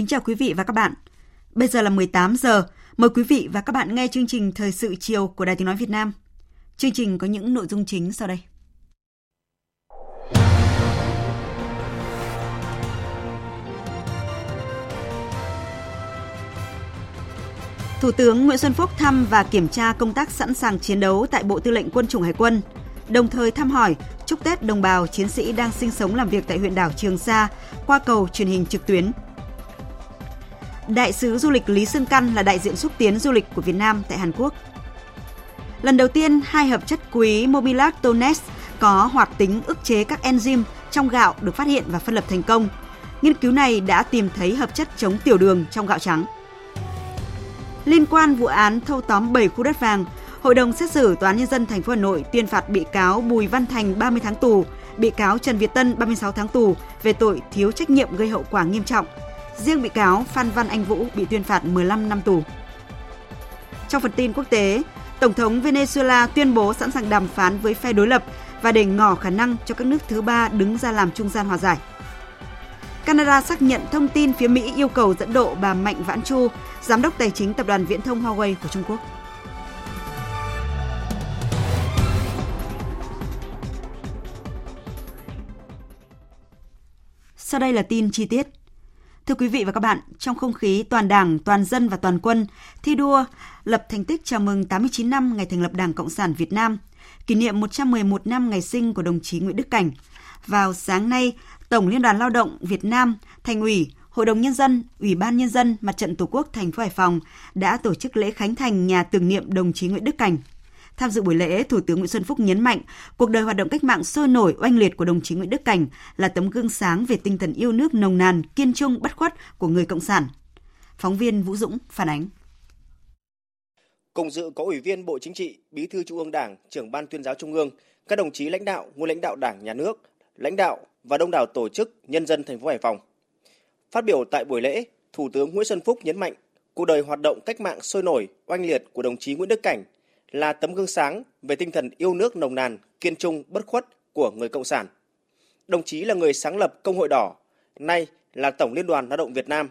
Kính chào quý vị và các bạn. Bây giờ là 18 giờ. Mời quý vị và các bạn nghe chương trình Thời sự chiều của Đài Tiếng Nói Việt Nam. Chương trình có những nội dung chính sau đây. Thủ tướng Nguyễn Xuân Phúc thăm và kiểm tra công tác sẵn sàng chiến đấu tại Bộ Tư lệnh Quân chủng Hải quân, đồng thời thăm hỏi, chúc Tết đồng bào chiến sĩ đang sinh sống làm việc tại huyện đảo Trường Sa qua cầu truyền hình trực tuyến Đại sứ du lịch Lý Sương Căn là đại diện xúc tiến du lịch của Việt Nam tại Hàn Quốc. Lần đầu tiên, hai hợp chất quý Mobilactones có hoạt tính ức chế các enzyme trong gạo được phát hiện và phân lập thành công. Nghiên cứu này đã tìm thấy hợp chất chống tiểu đường trong gạo trắng. Liên quan vụ án thâu tóm 7 khu đất vàng, Hội đồng xét xử Tòa án Nhân dân thành phố Hà Nội tuyên phạt bị cáo Bùi Văn Thành 30 tháng tù, bị cáo Trần Việt Tân 36 tháng tù về tội thiếu trách nhiệm gây hậu quả nghiêm trọng Riêng bị cáo Phan Văn Anh Vũ bị tuyên phạt 15 năm tù. Trong phần tin quốc tế, Tổng thống Venezuela tuyên bố sẵn sàng đàm phán với phe đối lập và để ngỏ khả năng cho các nước thứ ba đứng ra làm trung gian hòa giải. Canada xác nhận thông tin phía Mỹ yêu cầu dẫn độ bà Mạnh Vãn Chu, giám đốc tài chính tập đoàn viễn thông Huawei của Trung Quốc. Sau đây là tin chi tiết. Thưa quý vị và các bạn, trong không khí toàn Đảng, toàn dân và toàn quân thi đua lập thành tích chào mừng 89 năm ngày thành lập Đảng Cộng sản Việt Nam, kỷ niệm 111 năm ngày sinh của đồng chí Nguyễn Đức Cảnh. Vào sáng nay, Tổng Liên đoàn Lao động Việt Nam, Thành ủy, Hội đồng Nhân dân, Ủy ban Nhân dân, Mặt trận Tổ quốc thành phố Hải Phòng đã tổ chức lễ khánh thành nhà tưởng niệm đồng chí Nguyễn Đức Cảnh – Tham dự buổi lễ, Thủ tướng Nguyễn Xuân Phúc nhấn mạnh, cuộc đời hoạt động cách mạng sôi nổi oanh liệt của đồng chí Nguyễn Đức Cảnh là tấm gương sáng về tinh thần yêu nước nồng nàn, kiên trung, bất khuất của người cộng sản. Phóng viên Vũ Dũng phản ánh. Cùng dự có Ủy viên Bộ Chính trị, Bí thư Trung ương Đảng, trưởng Ban Tuyên giáo Trung ương, các đồng chí lãnh đạo, nguyên lãnh đạo Đảng, Nhà nước, lãnh đạo và đông đảo tổ chức nhân dân thành phố Hải Phòng. Phát biểu tại buổi lễ, Thủ tướng Nguyễn Xuân Phúc nhấn mạnh, cuộc đời hoạt động cách mạng sôi nổi, oanh liệt của đồng chí Nguyễn Đức Cảnh là tấm gương sáng về tinh thần yêu nước nồng nàn, kiên trung, bất khuất của người Cộng sản. Đồng chí là người sáng lập Công hội Đỏ, nay là Tổng Liên đoàn Lao động Việt Nam,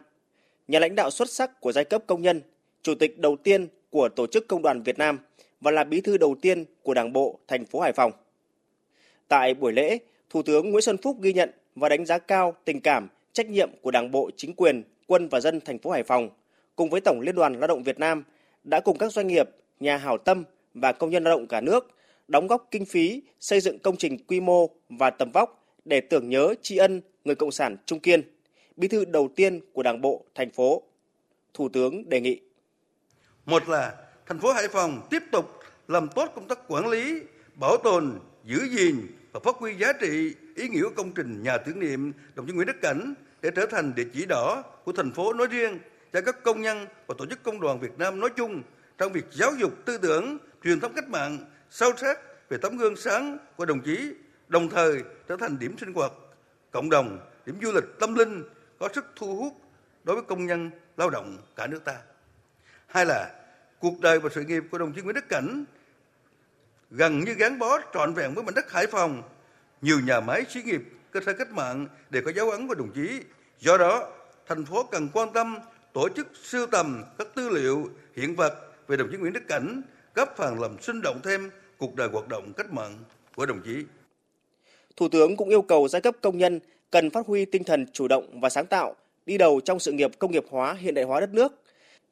nhà lãnh đạo xuất sắc của giai cấp công nhân, chủ tịch đầu tiên của Tổ chức Công đoàn Việt Nam và là bí thư đầu tiên của Đảng bộ thành phố Hải Phòng. Tại buổi lễ, Thủ tướng Nguyễn Xuân Phúc ghi nhận và đánh giá cao tình cảm, trách nhiệm của Đảng bộ, chính quyền, quân và dân thành phố Hải Phòng cùng với Tổng Liên đoàn Lao động Việt Nam đã cùng các doanh nghiệp nhà hảo tâm và công nhân lao động cả nước đóng góp kinh phí xây dựng công trình quy mô và tầm vóc để tưởng nhớ tri ân người cộng sản Trung Kiên, bí thư đầu tiên của Đảng bộ thành phố. Thủ tướng đề nghị. Một là thành phố Hải Phòng tiếp tục làm tốt công tác quản lý, bảo tồn, giữ gìn và phát huy giá trị ý nghĩa của công trình nhà tưởng niệm đồng chí Nguyễn Đức Cảnh để trở thành địa chỉ đỏ của thành phố nói riêng cho các công nhân và tổ chức công đoàn Việt Nam nói chung trong việc giáo dục tư tưởng, truyền thống cách mạng sâu sắc về tấm gương sáng của đồng chí, đồng thời trở thành điểm sinh hoạt cộng đồng, điểm du lịch tâm linh có sức thu hút đối với công nhân lao động cả nước ta. Hai là cuộc đời và sự nghiệp của đồng chí Nguyễn Đức Cảnh gần như gắn bó trọn vẹn với mảnh đất Hải Phòng, nhiều nhà máy xí nghiệp, cơ sở cách mạng đều có dấu ấn của đồng chí. Do đó, thành phố cần quan tâm tổ chức sưu tầm các tư liệu, hiện vật về đồng chí Nguyễn Đức Cảnh, góp phần làm sinh động thêm cuộc đời hoạt động cách mạng của đồng chí. Thủ tướng cũng yêu cầu giai cấp công nhân cần phát huy tinh thần chủ động và sáng tạo, đi đầu trong sự nghiệp công nghiệp hóa hiện đại hóa đất nước.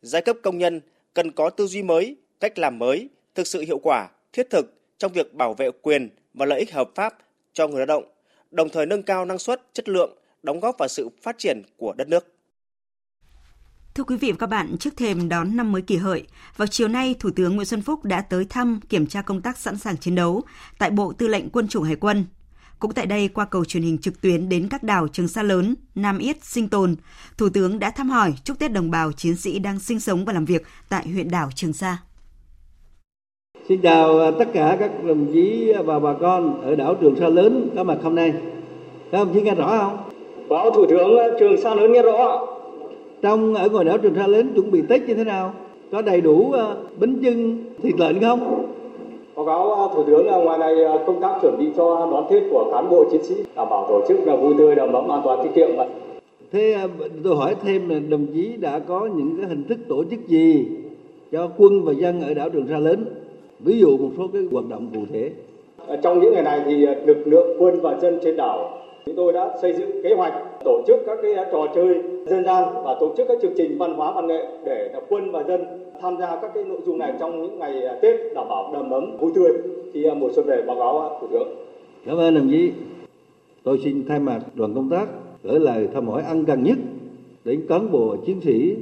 Giai cấp công nhân cần có tư duy mới, cách làm mới, thực sự hiệu quả, thiết thực trong việc bảo vệ quyền và lợi ích hợp pháp cho người lao động, đồng thời nâng cao năng suất, chất lượng, đóng góp vào sự phát triển của đất nước. Thưa quý vị và các bạn, trước thềm đón năm mới kỷ hợi, vào chiều nay, Thủ tướng Nguyễn Xuân Phúc đã tới thăm kiểm tra công tác sẵn sàng chiến đấu tại Bộ Tư lệnh Quân chủng Hải quân. Cũng tại đây, qua cầu truyền hình trực tuyến đến các đảo Trường Sa lớn, Nam Yết, Sinh Tồn, Thủ tướng đã thăm hỏi chúc Tết đồng bào chiến sĩ đang sinh sống và làm việc tại huyện đảo Trường Sa. Xin chào tất cả các đồng chí và bà con ở đảo Trường Sa lớn có mặt hôm nay. Các đồng chí nghe rõ không? Báo Thủ tướng Trường Sa lớn nghe rõ trong ở ngoài đảo Trường Sa lớn chuẩn bị Tết như thế nào? Có đầy đủ uh, bánh chưng, thịt lợn không? Báo cáo uh, Thủ tướng là ngoài này uh, công tác chuẩn bị cho đón Tết của cán bộ chiến sĩ đảm bảo tổ chức là vui tươi, đầm ấm, an toàn, tiết kiệm vậy. Thế tôi hỏi thêm là đồng chí đã có những cái hình thức tổ chức gì cho quân và dân ở đảo Trường Sa lớn? Ví dụ một số cái hoạt động cụ thể. Trong những ngày này thì lực lượng quân và dân trên đảo Chúng tôi đã xây dựng kế hoạch tổ chức các cái trò chơi dân gian và tổ chức các chương trình văn hóa văn nghệ để quân và dân tham gia các cái nội dung này trong những ngày Tết đảm bảo đầm ấm vui tươi Thì mùa xuân về báo cáo à, thủ tướng. Cảm ơn đồng chí. Tôi xin thay mặt đoàn công tác gửi lời thăm hỏi ân cần nhất đến cán bộ chiến sĩ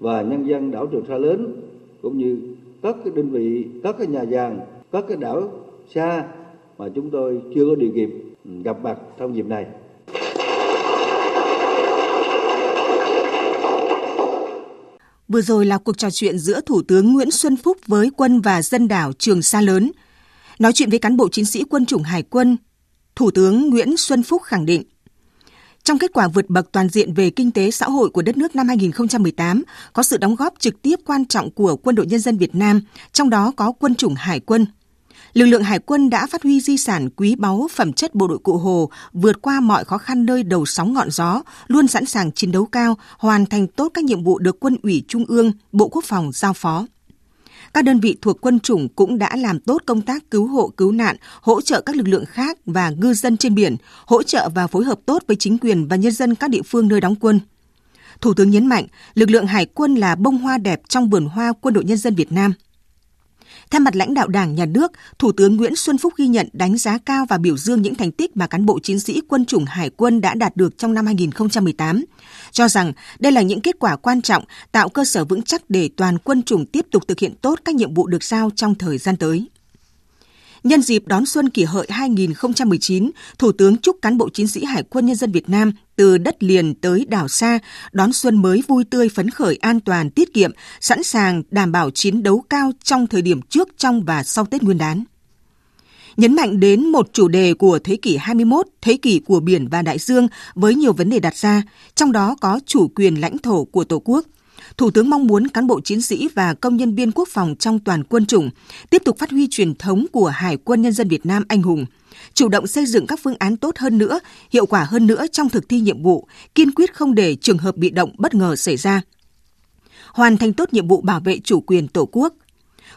và nhân dân đảo Trường Sa lớn cũng như các cái đơn vị, các cái nhà giàn, các cái đảo xa mà chúng tôi chưa có điều kiện gặp mặt trong dịp này. Vừa rồi là cuộc trò chuyện giữa Thủ tướng Nguyễn Xuân Phúc với quân và dân đảo Trường Sa Lớn. Nói chuyện với cán bộ chiến sĩ quân chủng Hải quân, Thủ tướng Nguyễn Xuân Phúc khẳng định trong kết quả vượt bậc toàn diện về kinh tế xã hội của đất nước năm 2018, có sự đóng góp trực tiếp quan trọng của Quân đội Nhân dân Việt Nam, trong đó có quân chủng Hải quân – lực lượng hải quân đã phát huy di sản quý báu phẩm chất bộ đội cụ Hồ, vượt qua mọi khó khăn nơi đầu sóng ngọn gió, luôn sẵn sàng chiến đấu cao, hoàn thành tốt các nhiệm vụ được quân ủy Trung ương, Bộ Quốc phòng giao phó. Các đơn vị thuộc quân chủng cũng đã làm tốt công tác cứu hộ cứu nạn, hỗ trợ các lực lượng khác và ngư dân trên biển, hỗ trợ và phối hợp tốt với chính quyền và nhân dân các địa phương nơi đóng quân. Thủ tướng nhấn mạnh, lực lượng hải quân là bông hoa đẹp trong vườn hoa quân đội nhân dân Việt Nam – Thay mặt lãnh đạo Đảng, Nhà nước, Thủ tướng Nguyễn Xuân Phúc ghi nhận đánh giá cao và biểu dương những thành tích mà cán bộ chiến sĩ quân chủng Hải quân đã đạt được trong năm 2018, cho rằng đây là những kết quả quan trọng tạo cơ sở vững chắc để toàn quân chủng tiếp tục thực hiện tốt các nhiệm vụ được giao trong thời gian tới. Nhân dịp đón xuân kỷ hợi 2019, Thủ tướng chúc cán bộ chiến sĩ Hải quân Nhân dân Việt Nam từ đất liền tới đảo xa đón xuân mới vui tươi phấn khởi an toàn tiết kiệm, sẵn sàng đảm bảo chiến đấu cao trong thời điểm trước, trong và sau Tết Nguyên đán nhấn mạnh đến một chủ đề của thế kỷ 21, thế kỷ của biển và đại dương với nhiều vấn đề đặt ra, trong đó có chủ quyền lãnh thổ của Tổ quốc. Thủ tướng mong muốn cán bộ chiến sĩ và công nhân viên quốc phòng trong toàn quân chủng tiếp tục phát huy truyền thống của Hải quân Nhân dân Việt Nam anh hùng, chủ động xây dựng các phương án tốt hơn nữa, hiệu quả hơn nữa trong thực thi nhiệm vụ, kiên quyết không để trường hợp bị động bất ngờ xảy ra. Hoàn thành tốt nhiệm vụ bảo vệ chủ quyền Tổ quốc,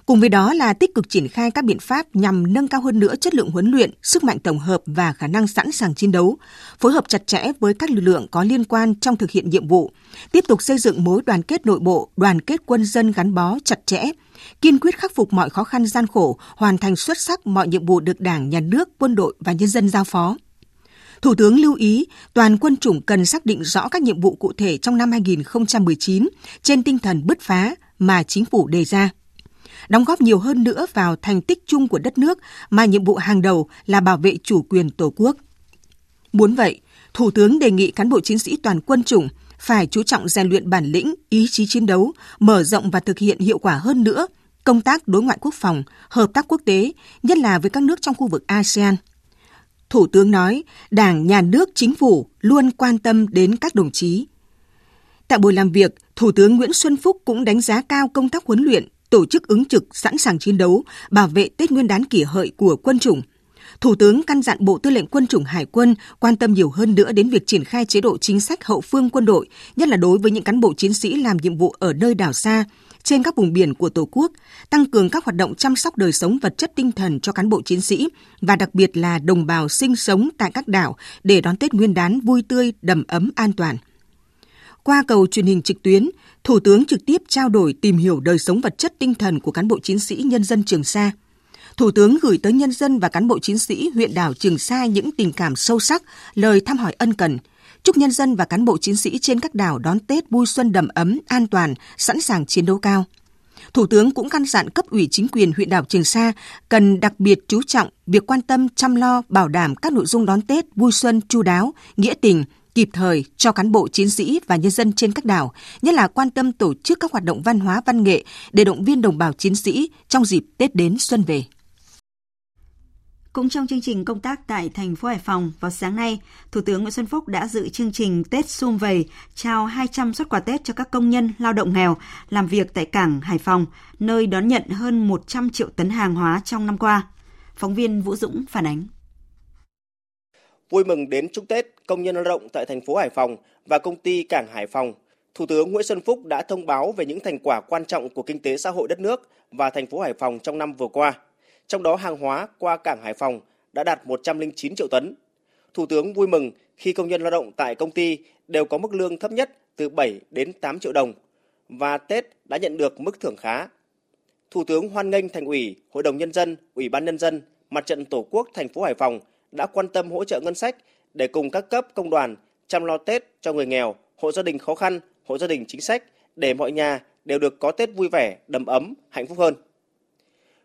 Cùng với đó là tích cực triển khai các biện pháp nhằm nâng cao hơn nữa chất lượng huấn luyện, sức mạnh tổng hợp và khả năng sẵn sàng chiến đấu, phối hợp chặt chẽ với các lực lượng có liên quan trong thực hiện nhiệm vụ, tiếp tục xây dựng mối đoàn kết nội bộ, đoàn kết quân dân gắn bó chặt chẽ, kiên quyết khắc phục mọi khó khăn gian khổ, hoàn thành xuất sắc mọi nhiệm vụ được Đảng, Nhà nước, quân đội và nhân dân giao phó. Thủ tướng lưu ý toàn quân chủng cần xác định rõ các nhiệm vụ cụ thể trong năm 2019 trên tinh thần bứt phá mà chính phủ đề ra đóng góp nhiều hơn nữa vào thành tích chung của đất nước mà nhiệm vụ hàng đầu là bảo vệ chủ quyền Tổ quốc. Muốn vậy, Thủ tướng đề nghị cán bộ chiến sĩ toàn quân chủng phải chú trọng rèn luyện bản lĩnh, ý chí chiến đấu, mở rộng và thực hiện hiệu quả hơn nữa công tác đối ngoại quốc phòng, hợp tác quốc tế, nhất là với các nước trong khu vực ASEAN. Thủ tướng nói, Đảng, Nhà nước, Chính phủ luôn quan tâm đến các đồng chí. Tại buổi làm việc, Thủ tướng Nguyễn Xuân Phúc cũng đánh giá cao công tác huấn luyện, tổ chức ứng trực sẵn sàng chiến đấu, bảo vệ Tết Nguyên đán kỷ hợi của quân chủng. Thủ tướng căn dặn Bộ Tư lệnh Quân chủng Hải quân quan tâm nhiều hơn nữa đến việc triển khai chế độ chính sách hậu phương quân đội, nhất là đối với những cán bộ chiến sĩ làm nhiệm vụ ở nơi đảo xa, trên các vùng biển của Tổ quốc, tăng cường các hoạt động chăm sóc đời sống vật chất tinh thần cho cán bộ chiến sĩ và đặc biệt là đồng bào sinh sống tại các đảo để đón Tết Nguyên đán vui tươi, đầm ấm, an toàn. Qua cầu truyền hình trực tuyến, Thủ tướng trực tiếp trao đổi tìm hiểu đời sống vật chất tinh thần của cán bộ chiến sĩ nhân dân Trường Sa. Thủ tướng gửi tới nhân dân và cán bộ chiến sĩ huyện đảo Trường Sa những tình cảm sâu sắc, lời thăm hỏi ân cần. Chúc nhân dân và cán bộ chiến sĩ trên các đảo đón Tết vui xuân đầm ấm, an toàn, sẵn sàng chiến đấu cao. Thủ tướng cũng căn dặn cấp ủy chính quyền huyện đảo Trường Sa cần đặc biệt chú trọng việc quan tâm chăm lo bảo đảm các nội dung đón Tết vui xuân chu đáo, nghĩa tình, kịp thời cho cán bộ chiến sĩ và nhân dân trên các đảo, nhất là quan tâm tổ chức các hoạt động văn hóa văn nghệ để động viên đồng bào chiến sĩ trong dịp Tết đến xuân về. Cũng trong chương trình công tác tại thành phố Hải Phòng vào sáng nay, Thủ tướng Nguyễn Xuân Phúc đã dự chương trình Tết sum Vầy trao 200 xuất quà Tết cho các công nhân lao động nghèo làm việc tại cảng Hải Phòng, nơi đón nhận hơn 100 triệu tấn hàng hóa trong năm qua. Phóng viên Vũ Dũng phản ánh. Vui mừng đến chúc Tết công nhân lao động tại thành phố Hải Phòng và công ty Cảng Hải Phòng, Thủ tướng Nguyễn Xuân Phúc đã thông báo về những thành quả quan trọng của kinh tế xã hội đất nước và thành phố Hải Phòng trong năm vừa qua. Trong đó hàng hóa qua cảng Hải Phòng đã đạt 109 triệu tấn. Thủ tướng vui mừng khi công nhân lao động tại công ty đều có mức lương thấp nhất từ 7 đến 8 triệu đồng và Tết đã nhận được mức thưởng khá. Thủ tướng hoan nghênh Thành ủy, Hội đồng nhân dân, Ủy ban nhân dân, Mặt trận Tổ quốc thành phố Hải Phòng đã quan tâm hỗ trợ ngân sách để cùng các cấp công đoàn chăm lo Tết cho người nghèo, hộ gia đình khó khăn, hộ gia đình chính sách để mọi nhà đều được có Tết vui vẻ, đầm ấm, hạnh phúc hơn.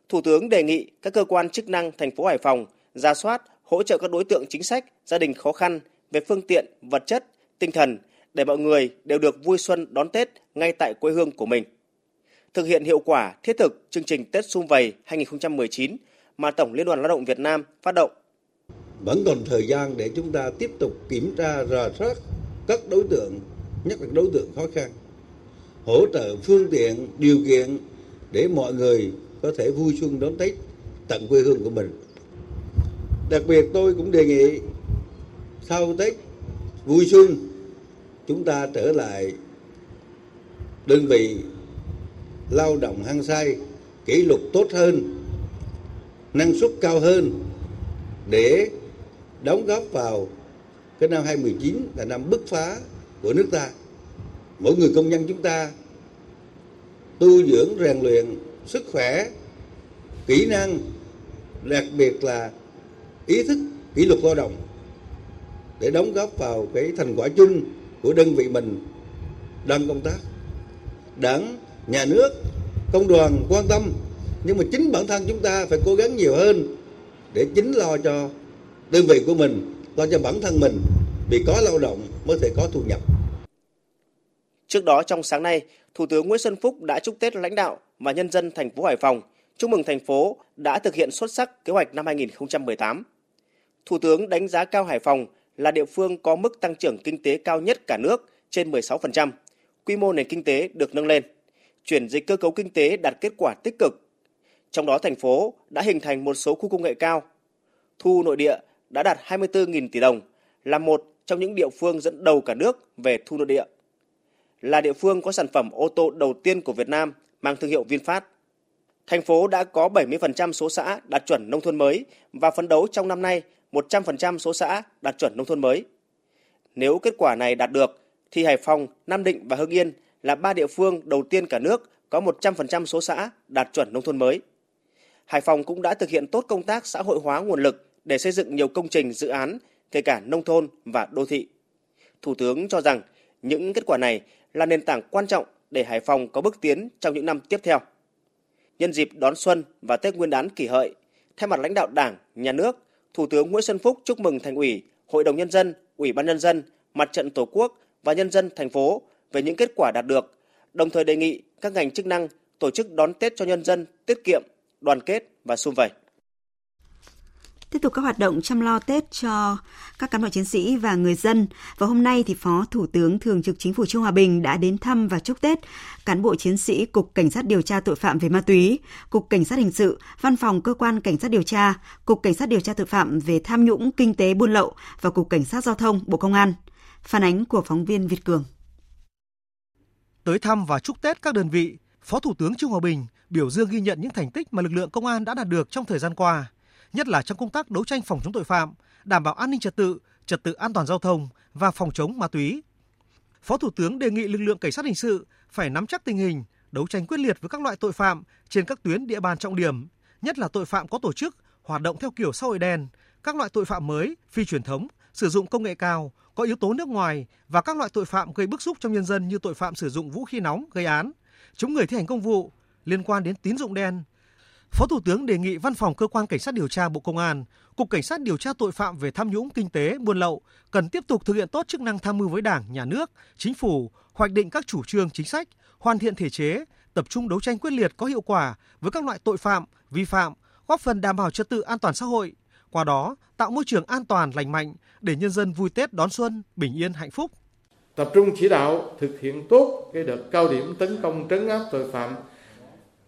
Thủ tướng đề nghị các cơ quan chức năng thành phố Hải Phòng ra soát, hỗ trợ các đối tượng chính sách, gia đình khó khăn về phương tiện, vật chất, tinh thần để mọi người đều được vui xuân đón Tết ngay tại quê hương của mình. Thực hiện hiệu quả thiết thực chương trình Tết Xung Vầy 2019 mà Tổng Liên đoàn Lao động Việt Nam phát động. Vẫn còn thời gian để chúng ta tiếp tục kiểm tra, rà soát các đối tượng, nhất là đối tượng khó khăn, hỗ trợ phương tiện, điều kiện để mọi người có thể vui xuân đón Tết tận quê hương của mình. Đặc biệt tôi cũng đề nghị sau Tết vui xuân chúng ta trở lại đơn vị lao động hăng say, kỷ luật tốt hơn, năng suất cao hơn để đóng góp vào cái năm 2019 là năm bứt phá của nước ta. Mỗi người công nhân chúng ta tu dưỡng, rèn luyện sức khỏe, kỹ năng, đặc biệt là ý thức, kỷ luật lao động để đóng góp vào cái thành quả chung của đơn vị mình đang công tác đảng, nhà nước, công đoàn quan tâm, nhưng mà chính bản thân chúng ta phải cố gắng nhiều hơn để chính lo cho đơn vị của mình lo cho bản thân mình vì có lao động mới thể có thu nhập Trước đó trong sáng nay, Thủ tướng Nguyễn Xuân Phúc đã chúc Tết lãnh đạo và nhân dân thành phố Hải Phòng, chúc mừng thành phố đã thực hiện xuất sắc kế hoạch năm 2018. Thủ tướng đánh giá cao Hải Phòng là địa phương có mức tăng trưởng kinh tế cao nhất cả nước trên 16%, quy mô nền kinh tế được nâng lên, chuyển dịch cơ cấu kinh tế đạt kết quả tích cực. Trong đó thành phố đã hình thành một số khu công nghệ cao. Thu nội địa đã đạt 24.000 tỷ đồng, là một trong những địa phương dẫn đầu cả nước về thu nội địa là địa phương có sản phẩm ô tô đầu tiên của Việt Nam mang thương hiệu VinFast. Thành phố đã có 70% số xã đạt chuẩn nông thôn mới và phấn đấu trong năm nay 100% số xã đạt chuẩn nông thôn mới. Nếu kết quả này đạt được, thì Hải Phòng, Nam Định và Hưng Yên là ba địa phương đầu tiên cả nước có 100% số xã đạt chuẩn nông thôn mới. Hải Phòng cũng đã thực hiện tốt công tác xã hội hóa nguồn lực để xây dựng nhiều công trình dự án, kể cả nông thôn và đô thị. Thủ tướng cho rằng những kết quả này là nền tảng quan trọng để Hải Phòng có bước tiến trong những năm tiếp theo. Nhân dịp đón xuân và Tết Nguyên đán kỷ hợi, thay mặt lãnh đạo Đảng, Nhà nước, Thủ tướng Nguyễn Xuân Phúc chúc mừng Thành ủy, Hội đồng nhân dân, Ủy ban nhân dân, Mặt trận Tổ quốc và nhân dân thành phố về những kết quả đạt được, đồng thời đề nghị các ngành chức năng tổ chức đón Tết cho nhân dân tiết kiệm, đoàn kết và sum vầy. Tiếp tục các hoạt động chăm lo Tết cho các cán bộ chiến sĩ và người dân. Và hôm nay thì Phó Thủ tướng Thường trực Chính phủ Trương Hòa Bình đã đến thăm và chúc Tết cán bộ chiến sĩ Cục Cảnh sát điều tra tội phạm về ma túy, Cục Cảnh sát hình sự, Văn phòng Cơ quan Cảnh sát điều tra, Cục Cảnh sát điều tra tội phạm về tham nhũng kinh tế buôn lậu và Cục Cảnh sát giao thông Bộ Công an. Phản ánh của phóng viên Việt Cường. Tới thăm và chúc Tết các đơn vị, Phó Thủ tướng Trương Hòa Bình biểu dương ghi nhận những thành tích mà lực lượng công an đã đạt được trong thời gian qua – nhất là trong công tác đấu tranh phòng chống tội phạm, đảm bảo an ninh trật tự, trật tự an toàn giao thông và phòng chống ma túy. Phó Thủ tướng đề nghị lực lượng cảnh sát hình sự phải nắm chắc tình hình, đấu tranh quyết liệt với các loại tội phạm trên các tuyến địa bàn trọng điểm, nhất là tội phạm có tổ chức, hoạt động theo kiểu xã hội đen, các loại tội phạm mới, phi truyền thống, sử dụng công nghệ cao, có yếu tố nước ngoài và các loại tội phạm gây bức xúc trong nhân dân như tội phạm sử dụng vũ khí nóng gây án, chống người thi hành công vụ liên quan đến tín dụng đen. Phó Thủ tướng đề nghị Văn phòng Cơ quan Cảnh sát điều tra Bộ Công an, Cục Cảnh sát điều tra tội phạm về tham nhũng kinh tế, buôn lậu cần tiếp tục thực hiện tốt chức năng tham mưu với Đảng, Nhà nước, Chính phủ, hoạch định các chủ trương chính sách, hoàn thiện thể chế, tập trung đấu tranh quyết liệt có hiệu quả với các loại tội phạm, vi phạm, góp phần đảm bảo trật tự an toàn xã hội, qua đó tạo môi trường an toàn lành mạnh để nhân dân vui Tết đón xuân bình yên hạnh phúc. Tập trung chỉ đạo thực hiện tốt cái đợt cao điểm tấn công trấn áp tội phạm,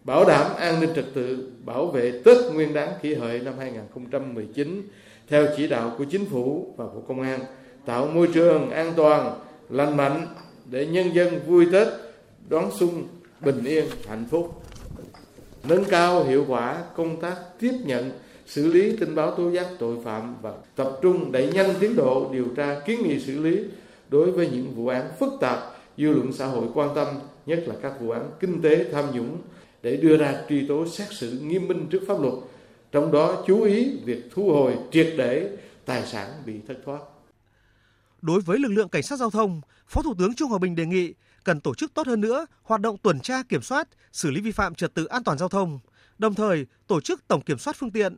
bảo đảm an ninh trật tự, bảo vệ Tết Nguyên đán kỷ hợi năm 2019 theo chỉ đạo của Chính phủ và Bộ Công an, tạo môi trường an toàn, lành mạnh để nhân dân vui Tết đón xuân bình yên hạnh phúc. Nâng cao hiệu quả công tác tiếp nhận xử lý tin báo tố giác tội phạm và tập trung đẩy nhanh tiến độ điều tra kiến nghị xử lý đối với những vụ án phức tạp dư luận xã hội quan tâm nhất là các vụ án kinh tế tham nhũng để đưa ra truy tố xét xử nghiêm minh trước pháp luật trong đó chú ý việc thu hồi triệt để tài sản bị thất thoát Đối với lực lượng cảnh sát giao thông, Phó Thủ tướng Trung Hòa Bình đề nghị cần tổ chức tốt hơn nữa hoạt động tuần tra kiểm soát, xử lý vi phạm trật tự an toàn giao thông, đồng thời tổ chức tổng kiểm soát phương tiện,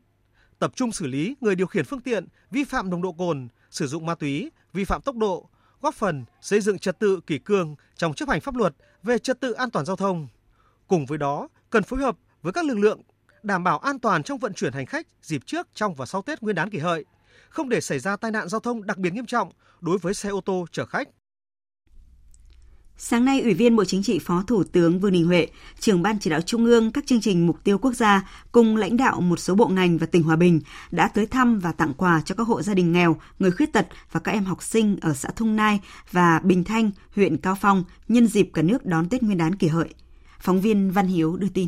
tập trung xử lý người điều khiển phương tiện vi phạm nồng độ cồn, sử dụng ma túy, vi phạm tốc độ, góp phần xây dựng trật tự kỷ cương trong chấp hành pháp luật về trật tự an toàn giao thông. Cùng với đó, cần phối hợp với các lực lượng đảm bảo an toàn trong vận chuyển hành khách dịp trước, trong và sau Tết Nguyên đán kỷ hợi, không để xảy ra tai nạn giao thông đặc biệt nghiêm trọng đối với xe ô tô chở khách. Sáng nay, Ủy viên Bộ Chính trị Phó Thủ tướng Vương Đình Huệ, trưởng Ban chỉ đạo Trung ương các chương trình mục tiêu quốc gia cùng lãnh đạo một số bộ ngành và tỉnh Hòa Bình đã tới thăm và tặng quà cho các hộ gia đình nghèo, người khuyết tật và các em học sinh ở xã Thung Nai và Bình Thanh, huyện Cao Phong nhân dịp cả nước đón Tết Nguyên đán kỷ hợi. Phóng viên Văn Hiếu đưa tin.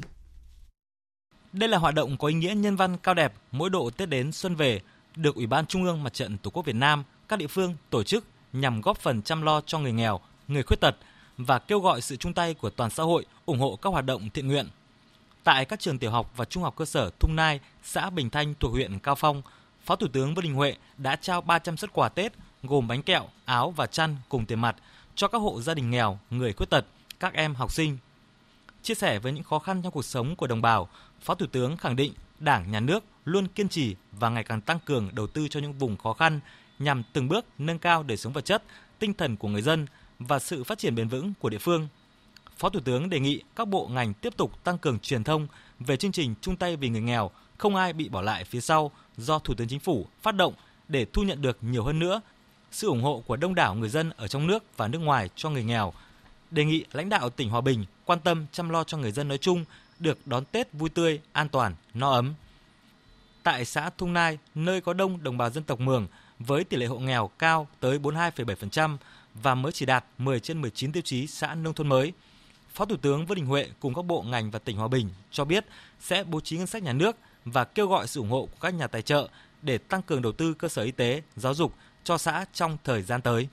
Đây là hoạt động có ý nghĩa nhân văn cao đẹp mỗi độ Tết đến xuân về, được Ủy ban Trung ương Mặt trận Tổ quốc Việt Nam, các địa phương tổ chức nhằm góp phần chăm lo cho người nghèo, người khuyết tật và kêu gọi sự chung tay của toàn xã hội ủng hộ các hoạt động thiện nguyện. Tại các trường tiểu học và trung học cơ sở Thung Nai, xã Bình Thanh thuộc huyện Cao Phong, Phó Thủ tướng Vương Đình Huệ đã trao 300 xuất quà Tết gồm bánh kẹo, áo và chăn cùng tiền mặt cho các hộ gia đình nghèo, người khuyết tật, các em học sinh. Chia sẻ với những khó khăn trong cuộc sống của đồng bào, Phó Thủ tướng khẳng định Đảng, Nhà nước luôn kiên trì và ngày càng tăng cường đầu tư cho những vùng khó khăn nhằm từng bước nâng cao đời sống vật chất, tinh thần của người dân và sự phát triển bền vững của địa phương. Phó Thủ tướng đề nghị các bộ ngành tiếp tục tăng cường truyền thông về chương trình chung tay vì người nghèo, không ai bị bỏ lại phía sau do Thủ tướng Chính phủ phát động để thu nhận được nhiều hơn nữa sự ủng hộ của đông đảo người dân ở trong nước và nước ngoài cho người nghèo. Đề nghị lãnh đạo tỉnh Hòa Bình quan tâm chăm lo cho người dân nói chung được đón Tết vui tươi, an toàn, no ấm. Tại xã Thung Nai, nơi có đông đồng bào dân tộc Mường với tỷ lệ hộ nghèo cao tới 42,7% và mới chỉ đạt 10 trên 19 tiêu chí xã nông thôn mới. Phó Thủ tướng Vương Đình Huệ cùng các bộ ngành và tỉnh Hòa Bình cho biết sẽ bố trí ngân sách nhà nước và kêu gọi sự ủng hộ của các nhà tài trợ để tăng cường đầu tư cơ sở y tế, giáo dục cho xã trong thời gian tới.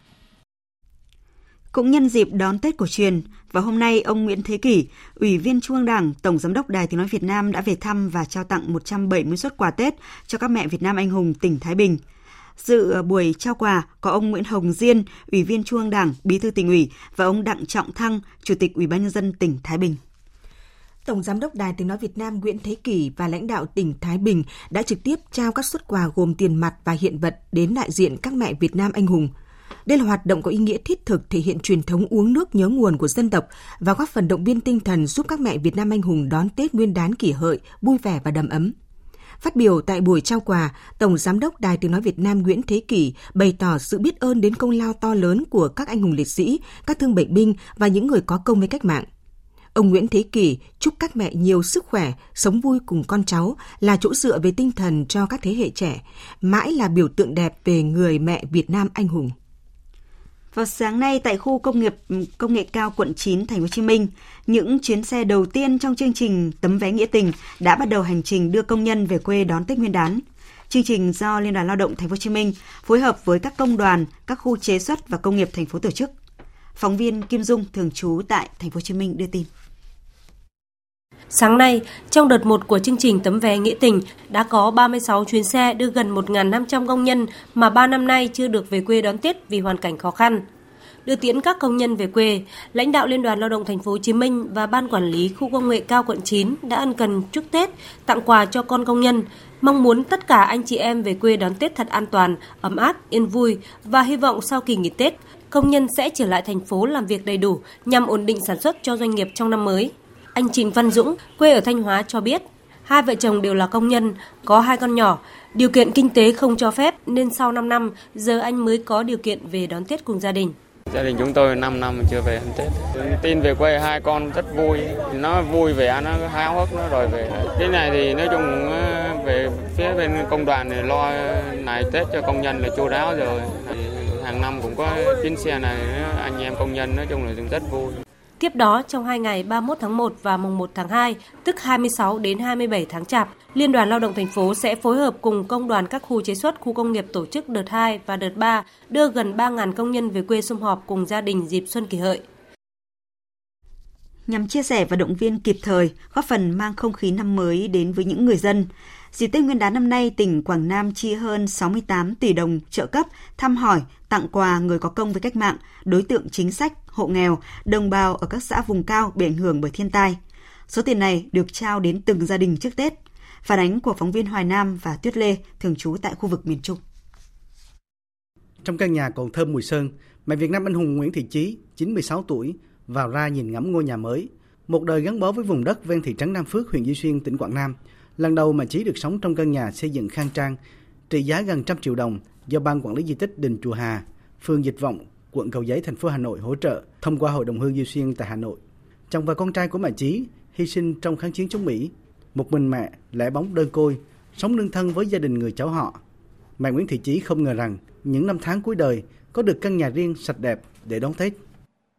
Cũng nhân dịp đón Tết cổ truyền, và hôm nay ông Nguyễn Thế Kỷ, Ủy viên Trung ương Đảng, Tổng Giám đốc Đài Tiếng Nói Việt Nam đã về thăm và trao tặng 170 suất quà Tết cho các mẹ Việt Nam anh hùng tỉnh Thái Bình. Dự ờ, buổi trao quà có ông Nguyễn Hồng Diên, Ủy viên Trung ương Đảng, Bí thư tỉnh ủy và ông Đặng Trọng Thăng, Chủ tịch Ủy ban nhân dân tỉnh Thái Bình. Tổng Giám đốc Đài Tiếng Nói Việt Nam Nguyễn Thế Kỷ và lãnh đạo tỉnh Thái Bình đã trực tiếp trao các xuất quà gồm tiền mặt và hiện vật đến đại diện các mẹ Việt Nam anh hùng. Đây là hoạt động có ý nghĩa thiết thực thể hiện truyền thống uống nước nhớ nguồn của dân tộc và góp phần động viên tinh thần giúp các mẹ Việt Nam anh hùng đón Tết Nguyên đán kỷ hợi vui vẻ và đầm ấm. Phát biểu tại buổi trao quà, Tổng Giám đốc Đài Tiếng Nói Việt Nam Nguyễn Thế Kỷ bày tỏ sự biết ơn đến công lao to lớn của các anh hùng liệt sĩ, các thương bệnh binh và những người có công với cách mạng. Ông Nguyễn Thế Kỷ chúc các mẹ nhiều sức khỏe, sống vui cùng con cháu, là chỗ dựa về tinh thần cho các thế hệ trẻ, mãi là biểu tượng đẹp về người mẹ Việt Nam anh hùng. Vào sáng nay tại khu công nghiệp công nghệ cao quận 9 thành phố Hồ Chí Minh, những chuyến xe đầu tiên trong chương trình tấm vé nghĩa tình đã bắt đầu hành trình đưa công nhân về quê đón Tết Nguyên đán. Chương trình do Liên đoàn Lao động thành phố Hồ Chí Minh phối hợp với các công đoàn, các khu chế xuất và công nghiệp thành phố tổ chức. Phóng viên Kim Dung thường trú tại thành phố Hồ Chí Minh đưa tin. Sáng nay, trong đợt 1 của chương trình Tấm vé Nghĩa tình, đã có 36 chuyến xe đưa gần 1.500 công nhân mà 3 năm nay chưa được về quê đón Tết vì hoàn cảnh khó khăn. Đưa tiễn các công nhân về quê, lãnh đạo Liên đoàn Lao động Thành phố Hồ Chí Minh và Ban Quản lý Khu công nghệ cao quận 9 đã ân cần chúc Tết, tặng quà cho con công nhân, mong muốn tất cả anh chị em về quê đón Tết thật an toàn, ấm áp, yên vui và hy vọng sau kỳ nghỉ Tết, công nhân sẽ trở lại thành phố làm việc đầy đủ nhằm ổn định sản xuất cho doanh nghiệp trong năm mới. Anh Trình Văn Dũng, quê ở Thanh Hóa cho biết, hai vợ chồng đều là công nhân, có hai con nhỏ. Điều kiện kinh tế không cho phép nên sau 5 năm, giờ anh mới có điều kiện về đón Tết cùng gia đình. Gia đình chúng tôi 5 năm chưa về ăn Tết. Tin về quê hai con rất vui. Nó vui về nó háo hức nó rồi về. Cái này thì nói chung ờ, về phía bên công đoàn thì lo này Tết cho công nhân là chu đáo rồi. Hàng năm cũng có chuyến xe này anh em công nhân nói chung là rất vui. Tiếp đó, trong hai ngày 31 tháng 1 và mùng 1 tháng 2, tức 26 đến 27 tháng Chạp, Liên đoàn Lao động thành phố sẽ phối hợp cùng công đoàn các khu chế xuất, khu công nghiệp tổ chức đợt 2 và đợt 3 đưa gần 3.000 công nhân về quê sum họp cùng gia đình dịp Xuân Kỷ Hợi. Nhằm chia sẻ và động viên kịp thời, góp phần mang không khí năm mới đến với những người dân, Dịp Tết Nguyên đán năm nay, tỉnh Quảng Nam chi hơn 68 tỷ đồng trợ cấp, thăm hỏi, tặng quà người có công với cách mạng, đối tượng chính sách, hộ nghèo, đồng bào ở các xã vùng cao bị ảnh hưởng bởi thiên tai. Số tiền này được trao đến từng gia đình trước Tết. Phản ánh của phóng viên Hoài Nam và Tuyết Lê, thường trú tại khu vực miền Trung. Trong căn nhà còn thơm mùi sơn, mẹ Việt Nam anh hùng Nguyễn Thị Chí, 96 tuổi, vào ra nhìn ngắm ngôi nhà mới. Một đời gắn bó với vùng đất ven thị trấn Nam Phước, huyện Duy Xuyên, tỉnh Quảng Nam – Lần đầu mà Chí được sống trong căn nhà xây dựng khang trang, trị giá gần trăm triệu đồng do Ban Quản lý Di tích Đình Chùa Hà, phường Dịch Vọng, quận Cầu Giấy, thành phố Hà Nội hỗ trợ thông qua Hội đồng Hương Duy Xuyên tại Hà Nội. Chồng và con trai của bà Chí hy sinh trong kháng chiến chống Mỹ. Một mình mẹ lẻ bóng đơn côi, sống nương thân với gia đình người cháu họ. Mẹ Nguyễn Thị Chí không ngờ rằng những năm tháng cuối đời có được căn nhà riêng sạch đẹp để đón Tết.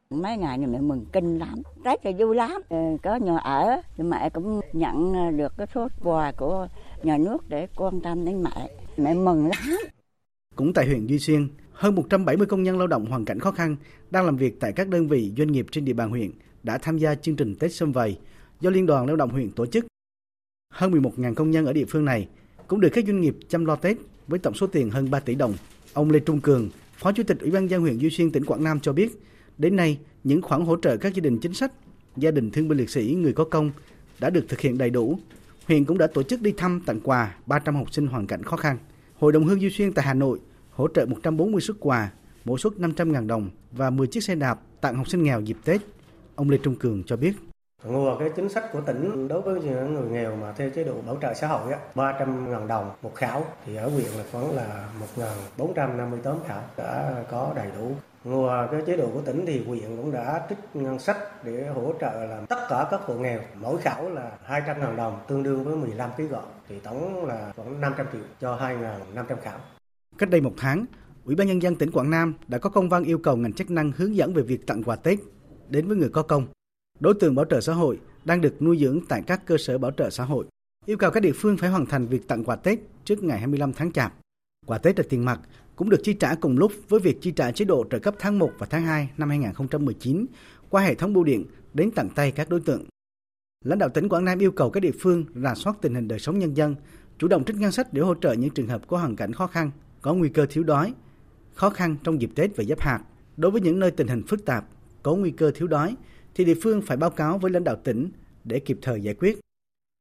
Mấy ngày này mẹ mừng kinh lắm, Tết là vui lắm. Ừ, có nhà ở, thì mẹ cũng nhận được cái số quà của nhà nước để quan tâm đến mẹ. Mẹ mừng lắm. Cũng tại huyện Duy Xuyên, hơn 170 công nhân lao động hoàn cảnh khó khăn đang làm việc tại các đơn vị doanh nghiệp trên địa bàn huyện đã tham gia chương trình Tết Xuân Vầy do Liên đoàn Lao động huyện tổ chức. Hơn 11.000 công nhân ở địa phương này cũng được các doanh nghiệp chăm lo Tết với tổng số tiền hơn 3 tỷ đồng. Ông Lê Trung Cường, Phó Chủ tịch Ủy ban dân huyện Duy Xuyên tỉnh Quảng Nam cho biết, Đến nay, những khoản hỗ trợ các gia đình chính sách, gia đình thương binh liệt sĩ, người có công đã được thực hiện đầy đủ. Huyện cũng đã tổ chức đi thăm tặng quà 300 học sinh hoàn cảnh khó khăn. Hội đồng Hương Duy Xuyên tại Hà Nội hỗ trợ 140 xuất quà, mỗi suất 500.000 đồng và 10 chiếc xe đạp tặng học sinh nghèo dịp Tết. Ông Lê Trung Cường cho biết. Ngùa cái chính sách của tỉnh đối với người nghèo mà theo chế độ bảo trợ xã hội á, 300 ngàn đồng một khảo thì ở huyện là khoảng là 1.458 khảo đã có đầy đủ Ngoài cái chế độ của tỉnh thì huyện cũng đã trích ngân sách để hỗ trợ làm tất cả các hộ nghèo. Mỗi khảo là 200 ngàn đồng tương đương với 15 kg gạo. Thì tổng là khoảng 500 triệu cho 2.500 khảo. Cách đây một tháng, Ủy ban Nhân dân tỉnh Quảng Nam đã có công văn yêu cầu ngành chức năng hướng dẫn về việc tặng quà Tết đến với người có công. Đối tượng bảo trợ xã hội đang được nuôi dưỡng tại các cơ sở bảo trợ xã hội. Yêu cầu các địa phương phải hoàn thành việc tặng quà Tết trước ngày 25 tháng Chạp. Quà Tết là tiền mặt cũng được chi trả cùng lúc với việc chi trả chế độ trợ cấp tháng 1 và tháng 2 năm 2019 qua hệ thống bưu điện đến tận tay các đối tượng. Lãnh đạo tỉnh Quảng Nam yêu cầu các địa phương rà soát tình hình đời sống nhân dân, chủ động trích ngân sách để hỗ trợ những trường hợp có hoàn cảnh khó khăn, có nguy cơ thiếu đói, khó khăn trong dịp Tết và giáp hạt. Đối với những nơi tình hình phức tạp, có nguy cơ thiếu đói, thì địa phương phải báo cáo với lãnh đạo tỉnh để kịp thời giải quyết.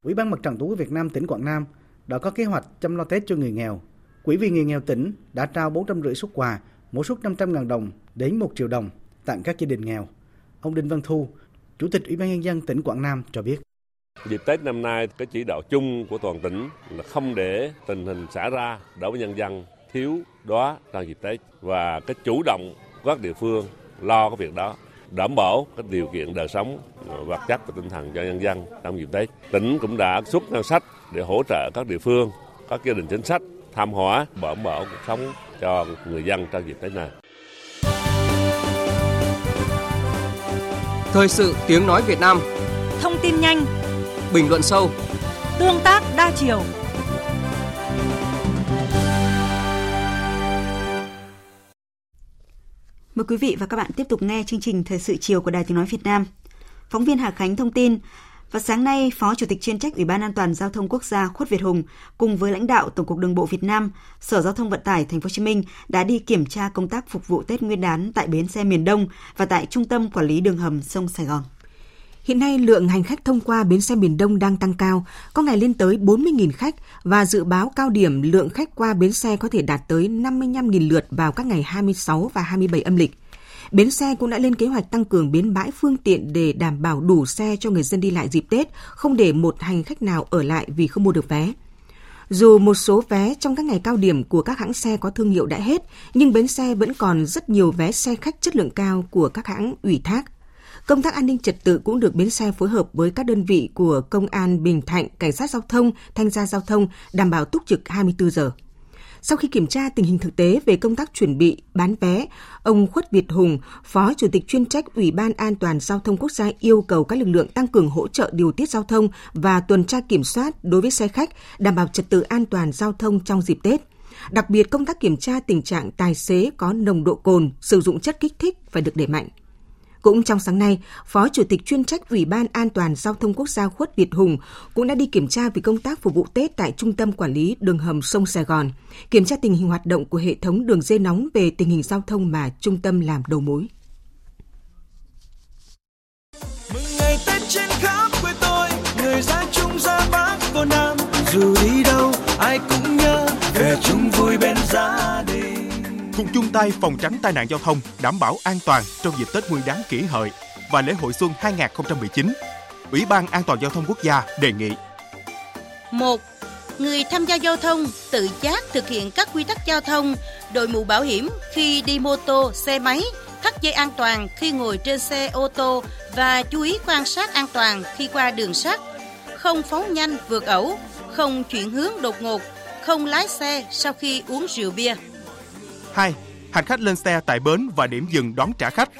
Ủy ban Mặt trận Tổ quốc Việt Nam tỉnh Quảng Nam đã có kế hoạch chăm lo Tết cho người nghèo Quỹ vì người nghèo tỉnh đã trao 450 xuất quà, mỗi suất 500.000 đồng đến 1 triệu đồng tặng các gia đình nghèo. Ông Đinh Văn Thu, Chủ tịch Ủy ban Nhân dân tỉnh Quảng Nam cho biết. Dịp Tết năm nay, cái chỉ đạo chung của toàn tỉnh là không để tình hình xảy ra đối với nhân dân thiếu đói trong dịp Tết và cái chủ động các địa phương lo cái việc đó đảm bảo các điều kiện đời sống vật chất và tinh thần cho nhân dân trong dịp Tết. Tỉnh cũng đã xuất ngân sách để hỗ trợ các địa phương, các gia đình chính sách tham hóa, bảo mở cuộc sống cho người dân trong dịp Tết này. Thời sự tiếng nói Việt Nam Thông tin nhanh Bình luận sâu Tương tác đa chiều Mời quý vị và các bạn tiếp tục nghe chương trình Thời sự chiều của Đài Tiếng Nói Việt Nam. Phóng viên Hà Khánh thông tin, và sáng nay, Phó Chủ tịch chuyên trách Ủy ban An toàn giao thông quốc gia Khuất Việt Hùng cùng với lãnh đạo Tổng cục Đường bộ Việt Nam, Sở Giao thông Vận tải Thành phố Hồ Chí Minh đã đi kiểm tra công tác phục vụ Tết Nguyên đán tại bến xe miền Đông và tại Trung tâm Quản lý đường hầm sông Sài Gòn. Hiện nay lượng hành khách thông qua bến xe miền Đông đang tăng cao, có ngày lên tới 40.000 khách và dự báo cao điểm lượng khách qua bến xe có thể đạt tới 55.000 lượt vào các ngày 26 và 27 âm lịch. Bến xe cũng đã lên kế hoạch tăng cường bến bãi phương tiện để đảm bảo đủ xe cho người dân đi lại dịp Tết, không để một hành khách nào ở lại vì không mua được vé. Dù một số vé trong các ngày cao điểm của các hãng xe có thương hiệu đã hết, nhưng bến xe vẫn còn rất nhiều vé xe khách chất lượng cao của các hãng ủy thác. Công tác an ninh trật tự cũng được bến xe phối hợp với các đơn vị của Công an Bình Thạnh, Cảnh sát Giao thông, Thanh gia Giao thông đảm bảo túc trực 24 giờ. Sau khi kiểm tra tình hình thực tế về công tác chuẩn bị, bán vé, ông Khuất Việt Hùng, Phó Chủ tịch chuyên trách Ủy ban An toàn Giao thông Quốc gia yêu cầu các lực lượng tăng cường hỗ trợ điều tiết giao thông và tuần tra kiểm soát đối với xe khách, đảm bảo trật tự an toàn giao thông trong dịp Tết. Đặc biệt, công tác kiểm tra tình trạng tài xế có nồng độ cồn, sử dụng chất kích thích phải được đẩy mạnh. Cũng trong sáng nay, Phó Chủ tịch chuyên trách Ủy ban An toàn Giao thông Quốc gia Khuất Việt Hùng cũng đã đi kiểm tra về công tác phục vụ Tết tại Trung tâm Quản lý Đường hầm sông Sài Gòn, kiểm tra tình hình hoạt động của hệ thống đường dây nóng về tình hình giao thông mà trung tâm làm đầu mối. Mừng ngày Tết trên khắp quê tôi, người ra chung ra Bắc cô Nam, dù đi đâu ai cũng nhớ về chung vui bên gia đình cùng chung tay phòng tránh tai nạn giao thông, đảm bảo an toàn trong dịp Tết Nguyên đán kỷ hợi và lễ hội xuân 2019. Ủy ban An toàn giao thông quốc gia đề nghị 1. Người tham gia giao thông tự giác thực hiện các quy tắc giao thông, đội mũ bảo hiểm khi đi mô tô, xe máy, thắt dây an toàn khi ngồi trên xe ô tô và chú ý quan sát an toàn khi qua đường sắt, không phóng nhanh vượt ẩu, không chuyển hướng đột ngột, không lái xe sau khi uống rượu bia. 2. Hành khách lên xe tại bến và điểm dừng đón trả khách.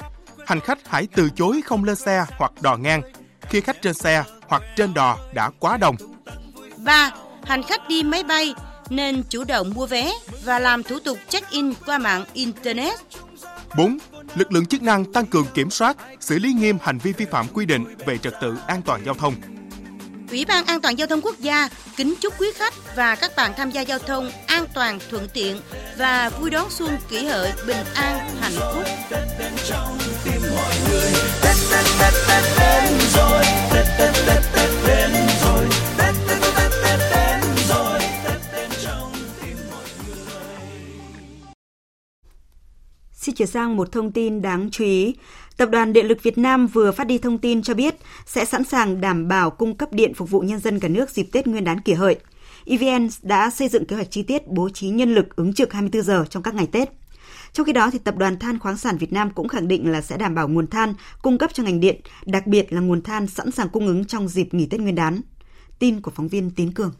Hành khách hãy từ chối không lên xe hoặc đò ngang khi khách trên xe hoặc trên đò đã quá đông. 3. Hành khách đi máy bay nên chủ động mua vé và làm thủ tục check-in qua mạng Internet. 4. Lực lượng chức năng tăng cường kiểm soát, xử lý nghiêm hành vi vi phạm quy định về trật tự an toàn giao thông. Ủy ban An toàn giao thông quốc gia kính chúc quý khách và các bạn tham gia giao thông an toàn, thuận tiện và vui đón xuân kỷ hợi bình an, hạnh phúc. Xin chuyển sang một thông tin đáng chú ý. Tập đoàn Điện lực Việt Nam vừa phát đi thông tin cho biết sẽ sẵn sàng đảm bảo cung cấp điện phục vụ nhân dân cả nước dịp Tết Nguyên đán kỷ hợi. EVN đã xây dựng kế hoạch chi tiết bố trí nhân lực ứng trực 24 giờ trong các ngày Tết. Trong khi đó, thì Tập đoàn Than khoáng sản Việt Nam cũng khẳng định là sẽ đảm bảo nguồn than cung cấp cho ngành điện, đặc biệt là nguồn than sẵn sàng cung ứng trong dịp nghỉ Tết Nguyên đán. Tin của phóng viên Tín Cường.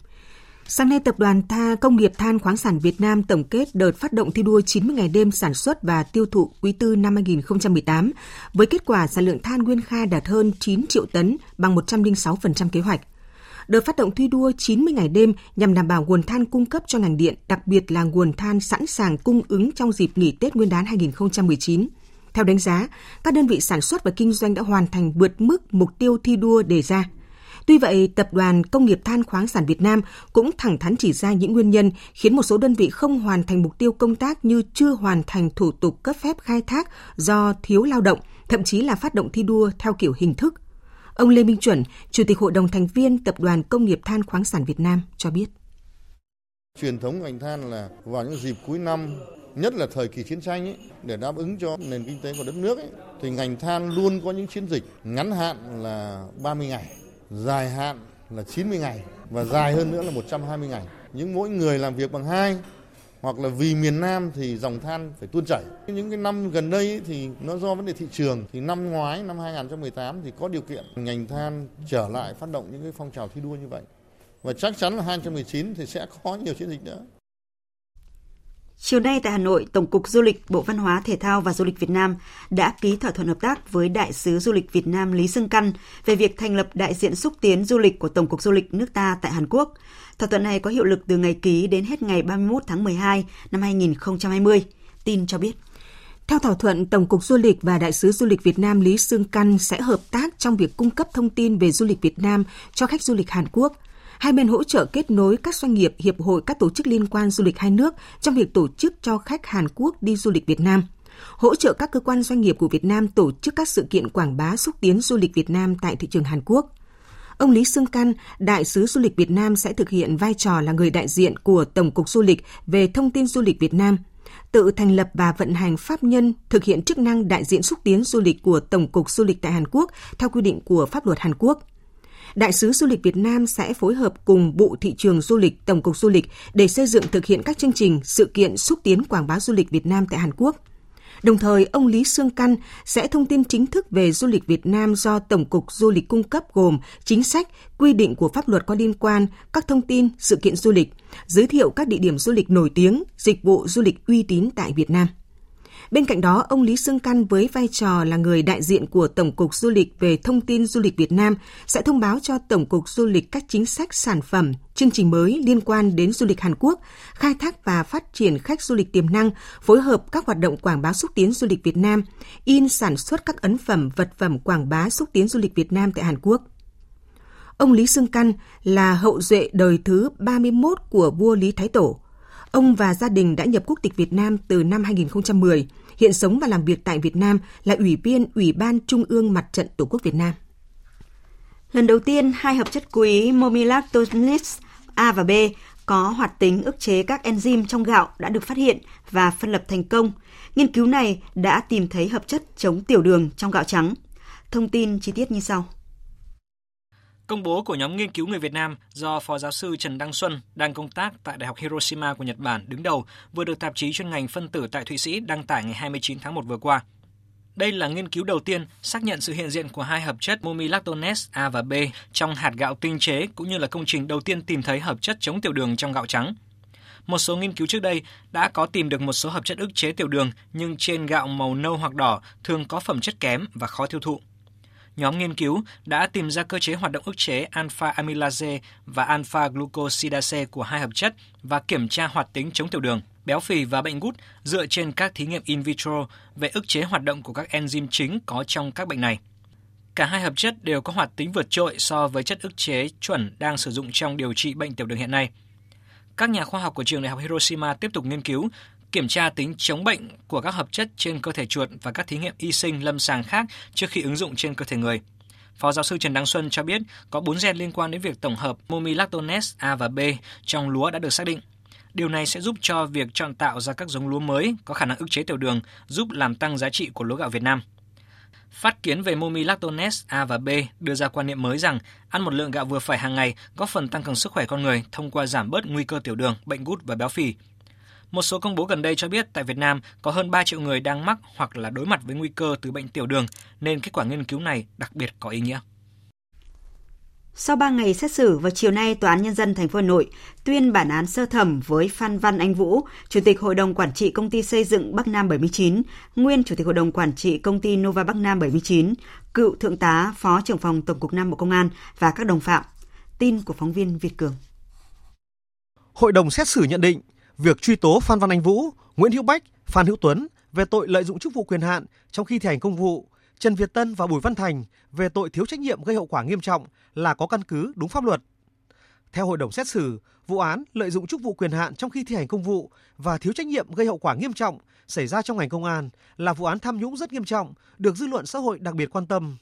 Sáng nay, Tập đoàn Tha Công nghiệp Than khoáng sản Việt Nam tổng kết đợt phát động thi đua 90 ngày đêm sản xuất và tiêu thụ quý tư năm 2018, với kết quả sản lượng than nguyên kha đạt hơn 9 triệu tấn, bằng 106% kế hoạch. Đợt phát động thi đua 90 ngày đêm nhằm đảm bảo nguồn than cung cấp cho ngành điện, đặc biệt là nguồn than sẵn sàng cung ứng trong dịp nghỉ Tết Nguyên đán 2019. Theo đánh giá, các đơn vị sản xuất và kinh doanh đã hoàn thành vượt mức mục tiêu thi đua đề ra – Tuy vậy, Tập đoàn Công nghiệp Than khoáng sản Việt Nam cũng thẳng thắn chỉ ra những nguyên nhân khiến một số đơn vị không hoàn thành mục tiêu công tác như chưa hoàn thành thủ tục cấp phép khai thác do thiếu lao động, thậm chí là phát động thi đua theo kiểu hình thức. Ông Lê Minh Chuẩn, Chủ tịch Hội đồng thành viên Tập đoàn Công nghiệp Than khoáng sản Việt Nam cho biết. Truyền thống ngành than là vào những dịp cuối năm nhất là thời kỳ chiến tranh ấy, để đáp ứng cho nền kinh tế của đất nước ấy, thì ngành than luôn có những chiến dịch ngắn hạn là 30 ngày dài hạn là 90 ngày và dài hơn nữa là 120 ngày. Những mỗi người làm việc bằng hai hoặc là vì miền Nam thì dòng than phải tuôn chảy. Những cái năm gần đây thì nó do vấn đề thị trường thì năm ngoái, năm 2018 thì có điều kiện ngành than trở lại phát động những cái phong trào thi đua như vậy. Và chắc chắn là 2019 thì sẽ có nhiều chiến dịch nữa. Chiều nay tại Hà Nội, Tổng cục Du lịch, Bộ Văn hóa, Thể thao và Du lịch Việt Nam đã ký thỏa thuận hợp tác với Đại sứ Du lịch Việt Nam Lý Sương Căn về việc thành lập đại diện xúc tiến du lịch của Tổng cục Du lịch nước ta tại Hàn Quốc. Thỏa thuận này có hiệu lực từ ngày ký đến hết ngày 31 tháng 12 năm 2020. Tin cho biết. Theo thỏa thuận, Tổng cục Du lịch và Đại sứ Du lịch Việt Nam Lý Sương Căn sẽ hợp tác trong việc cung cấp thông tin về du lịch Việt Nam cho khách du lịch Hàn Quốc. Hai bên hỗ trợ kết nối các doanh nghiệp, hiệp hội, các tổ chức liên quan du lịch hai nước trong việc tổ chức cho khách Hàn Quốc đi du lịch Việt Nam hỗ trợ các cơ quan doanh nghiệp của Việt Nam tổ chức các sự kiện quảng bá xúc tiến du lịch Việt Nam tại thị trường Hàn Quốc. Ông Lý Sương Căn, Đại sứ Du lịch Việt Nam sẽ thực hiện vai trò là người đại diện của Tổng cục Du lịch về thông tin du lịch Việt Nam, tự thành lập và vận hành pháp nhân thực hiện chức năng đại diện xúc tiến du lịch của Tổng cục Du lịch tại Hàn Quốc theo quy định của pháp luật Hàn Quốc. Đại sứ Du lịch Việt Nam sẽ phối hợp cùng Bộ Thị trường Du lịch, Tổng cục Du lịch để xây dựng thực hiện các chương trình, sự kiện xúc tiến quảng bá du lịch Việt Nam tại Hàn Quốc – Đồng thời, ông Lý Sương Căn sẽ thông tin chính thức về du lịch Việt Nam do Tổng cục Du lịch cung cấp gồm chính sách, quy định của pháp luật có liên quan, các thông tin, sự kiện du lịch, giới thiệu các địa điểm du lịch nổi tiếng, dịch vụ du lịch uy tín tại Việt Nam. Bên cạnh đó, ông Lý Sương Căn với vai trò là người đại diện của Tổng cục Du lịch về thông tin du lịch Việt Nam sẽ thông báo cho Tổng cục Du lịch các chính sách sản phẩm, chương trình mới liên quan đến du lịch Hàn Quốc, khai thác và phát triển khách du lịch tiềm năng, phối hợp các hoạt động quảng bá xúc tiến du lịch Việt Nam, in sản xuất các ấn phẩm, vật phẩm quảng bá xúc tiến du lịch Việt Nam tại Hàn Quốc. Ông Lý Sương Căn là hậu duệ đời thứ 31 của vua Lý Thái Tổ – Ông và gia đình đã nhập quốc tịch Việt Nam từ năm 2010, hiện sống và làm việc tại Việt Nam là Ủy viên Ủy ban Trung ương Mặt trận Tổ quốc Việt Nam. Lần đầu tiên, hai hợp chất quý Momilactonis A và B có hoạt tính ức chế các enzyme trong gạo đã được phát hiện và phân lập thành công. Nghiên cứu này đã tìm thấy hợp chất chống tiểu đường trong gạo trắng. Thông tin chi tiết như sau. Công bố của nhóm nghiên cứu người Việt Nam do Phó giáo sư Trần Đăng Xuân đang công tác tại Đại học Hiroshima của Nhật Bản đứng đầu, vừa được tạp chí chuyên ngành phân tử tại Thụy Sĩ đăng tải ngày 29 tháng 1 vừa qua. Đây là nghiên cứu đầu tiên xác nhận sự hiện diện của hai hợp chất momilactones A và B trong hạt gạo tinh chế cũng như là công trình đầu tiên tìm thấy hợp chất chống tiểu đường trong gạo trắng. Một số nghiên cứu trước đây đã có tìm được một số hợp chất ức chế tiểu đường nhưng trên gạo màu nâu hoặc đỏ thường có phẩm chất kém và khó tiêu thụ nhóm nghiên cứu đã tìm ra cơ chế hoạt động ức chế alpha amylase và alpha glucosidase của hai hợp chất và kiểm tra hoạt tính chống tiểu đường, béo phì và bệnh gút dựa trên các thí nghiệm in vitro về ức chế hoạt động của các enzyme chính có trong các bệnh này. Cả hai hợp chất đều có hoạt tính vượt trội so với chất ức chế chuẩn đang sử dụng trong điều trị bệnh tiểu đường hiện nay. Các nhà khoa học của trường đại học Hiroshima tiếp tục nghiên cứu kiểm tra tính chống bệnh của các hợp chất trên cơ thể chuột và các thí nghiệm y sinh lâm sàng khác trước khi ứng dụng trên cơ thể người. Phó giáo sư Trần Đăng Xuân cho biết có 4 gen liên quan đến việc tổng hợp momilactones A và B trong lúa đã được xác định. Điều này sẽ giúp cho việc chọn tạo ra các giống lúa mới có khả năng ức chế tiểu đường, giúp làm tăng giá trị của lúa gạo Việt Nam. Phát kiến về momilactones A và B đưa ra quan niệm mới rằng ăn một lượng gạo vừa phải hàng ngày góp phần tăng cường sức khỏe con người thông qua giảm bớt nguy cơ tiểu đường, bệnh gút và béo phì, một số công bố gần đây cho biết tại Việt Nam có hơn 3 triệu người đang mắc hoặc là đối mặt với nguy cơ từ bệnh tiểu đường, nên kết quả nghiên cứu này đặc biệt có ý nghĩa. Sau 3 ngày xét xử vào chiều nay, Tòa án Nhân dân thành phố Hà Nội tuyên bản án sơ thẩm với Phan Văn Anh Vũ, Chủ tịch Hội đồng Quản trị Công ty Xây dựng Bắc Nam 79, nguyên Chủ tịch Hội đồng Quản trị Công ty Nova Bắc Nam 79, cựu Thượng tá Phó trưởng phòng Tổng cục Nam Bộ Công an và các đồng phạm. Tin của phóng viên Việt Cường. Hội đồng xét xử nhận định việc truy tố Phan Văn Anh Vũ, Nguyễn Hữu Bách, Phan Hữu Tuấn về tội lợi dụng chức vụ quyền hạn trong khi thi hành công vụ, Trần Việt Tân và Bùi Văn Thành về tội thiếu trách nhiệm gây hậu quả nghiêm trọng là có căn cứ đúng pháp luật. Theo hội đồng xét xử, vụ án lợi dụng chức vụ quyền hạn trong khi thi hành công vụ và thiếu trách nhiệm gây hậu quả nghiêm trọng xảy ra trong ngành công an là vụ án tham nhũng rất nghiêm trọng, được dư luận xã hội đặc biệt quan tâm.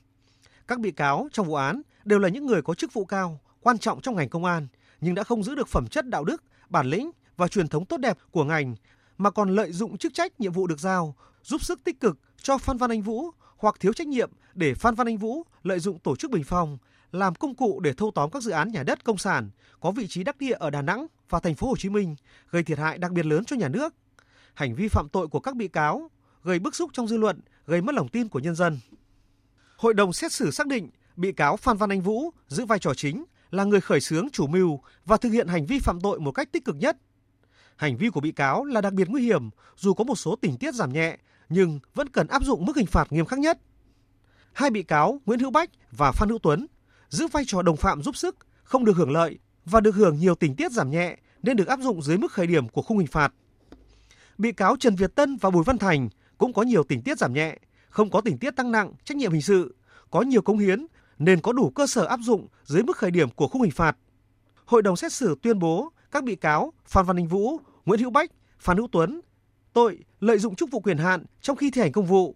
Các bị cáo trong vụ án đều là những người có chức vụ cao, quan trọng trong ngành công an nhưng đã không giữ được phẩm chất đạo đức, bản lĩnh và truyền thống tốt đẹp của ngành mà còn lợi dụng chức trách nhiệm vụ được giao, giúp sức tích cực cho Phan Văn Anh Vũ hoặc thiếu trách nhiệm để Phan Văn Anh Vũ lợi dụng tổ chức bình phong làm công cụ để thâu tóm các dự án nhà đất công sản có vị trí đắc địa ở Đà Nẵng và thành phố Hồ Chí Minh, gây thiệt hại đặc biệt lớn cho nhà nước. Hành vi phạm tội của các bị cáo gây bức xúc trong dư luận, gây mất lòng tin của nhân dân. Hội đồng xét xử xác định bị cáo Phan Văn Anh Vũ giữ vai trò chính là người khởi xướng chủ mưu và thực hiện hành vi phạm tội một cách tích cực nhất Hành vi của bị cáo là đặc biệt nguy hiểm, dù có một số tình tiết giảm nhẹ, nhưng vẫn cần áp dụng mức hình phạt nghiêm khắc nhất. Hai bị cáo Nguyễn Hữu Bách và Phan Hữu Tuấn giữ vai trò đồng phạm giúp sức, không được hưởng lợi và được hưởng nhiều tình tiết giảm nhẹ nên được áp dụng dưới mức khởi điểm của khung hình phạt. Bị cáo Trần Việt Tân và Bùi Văn Thành cũng có nhiều tình tiết giảm nhẹ, không có tình tiết tăng nặng trách nhiệm hình sự, có nhiều cống hiến nên có đủ cơ sở áp dụng dưới mức khởi điểm của khung hình phạt. Hội đồng xét xử tuyên bố các bị cáo Phan Văn Anh Vũ, Nguyễn Hữu Bách, Phan Hữu Tuấn tội lợi dụng chức vụ quyền hạn trong khi thi hành công vụ.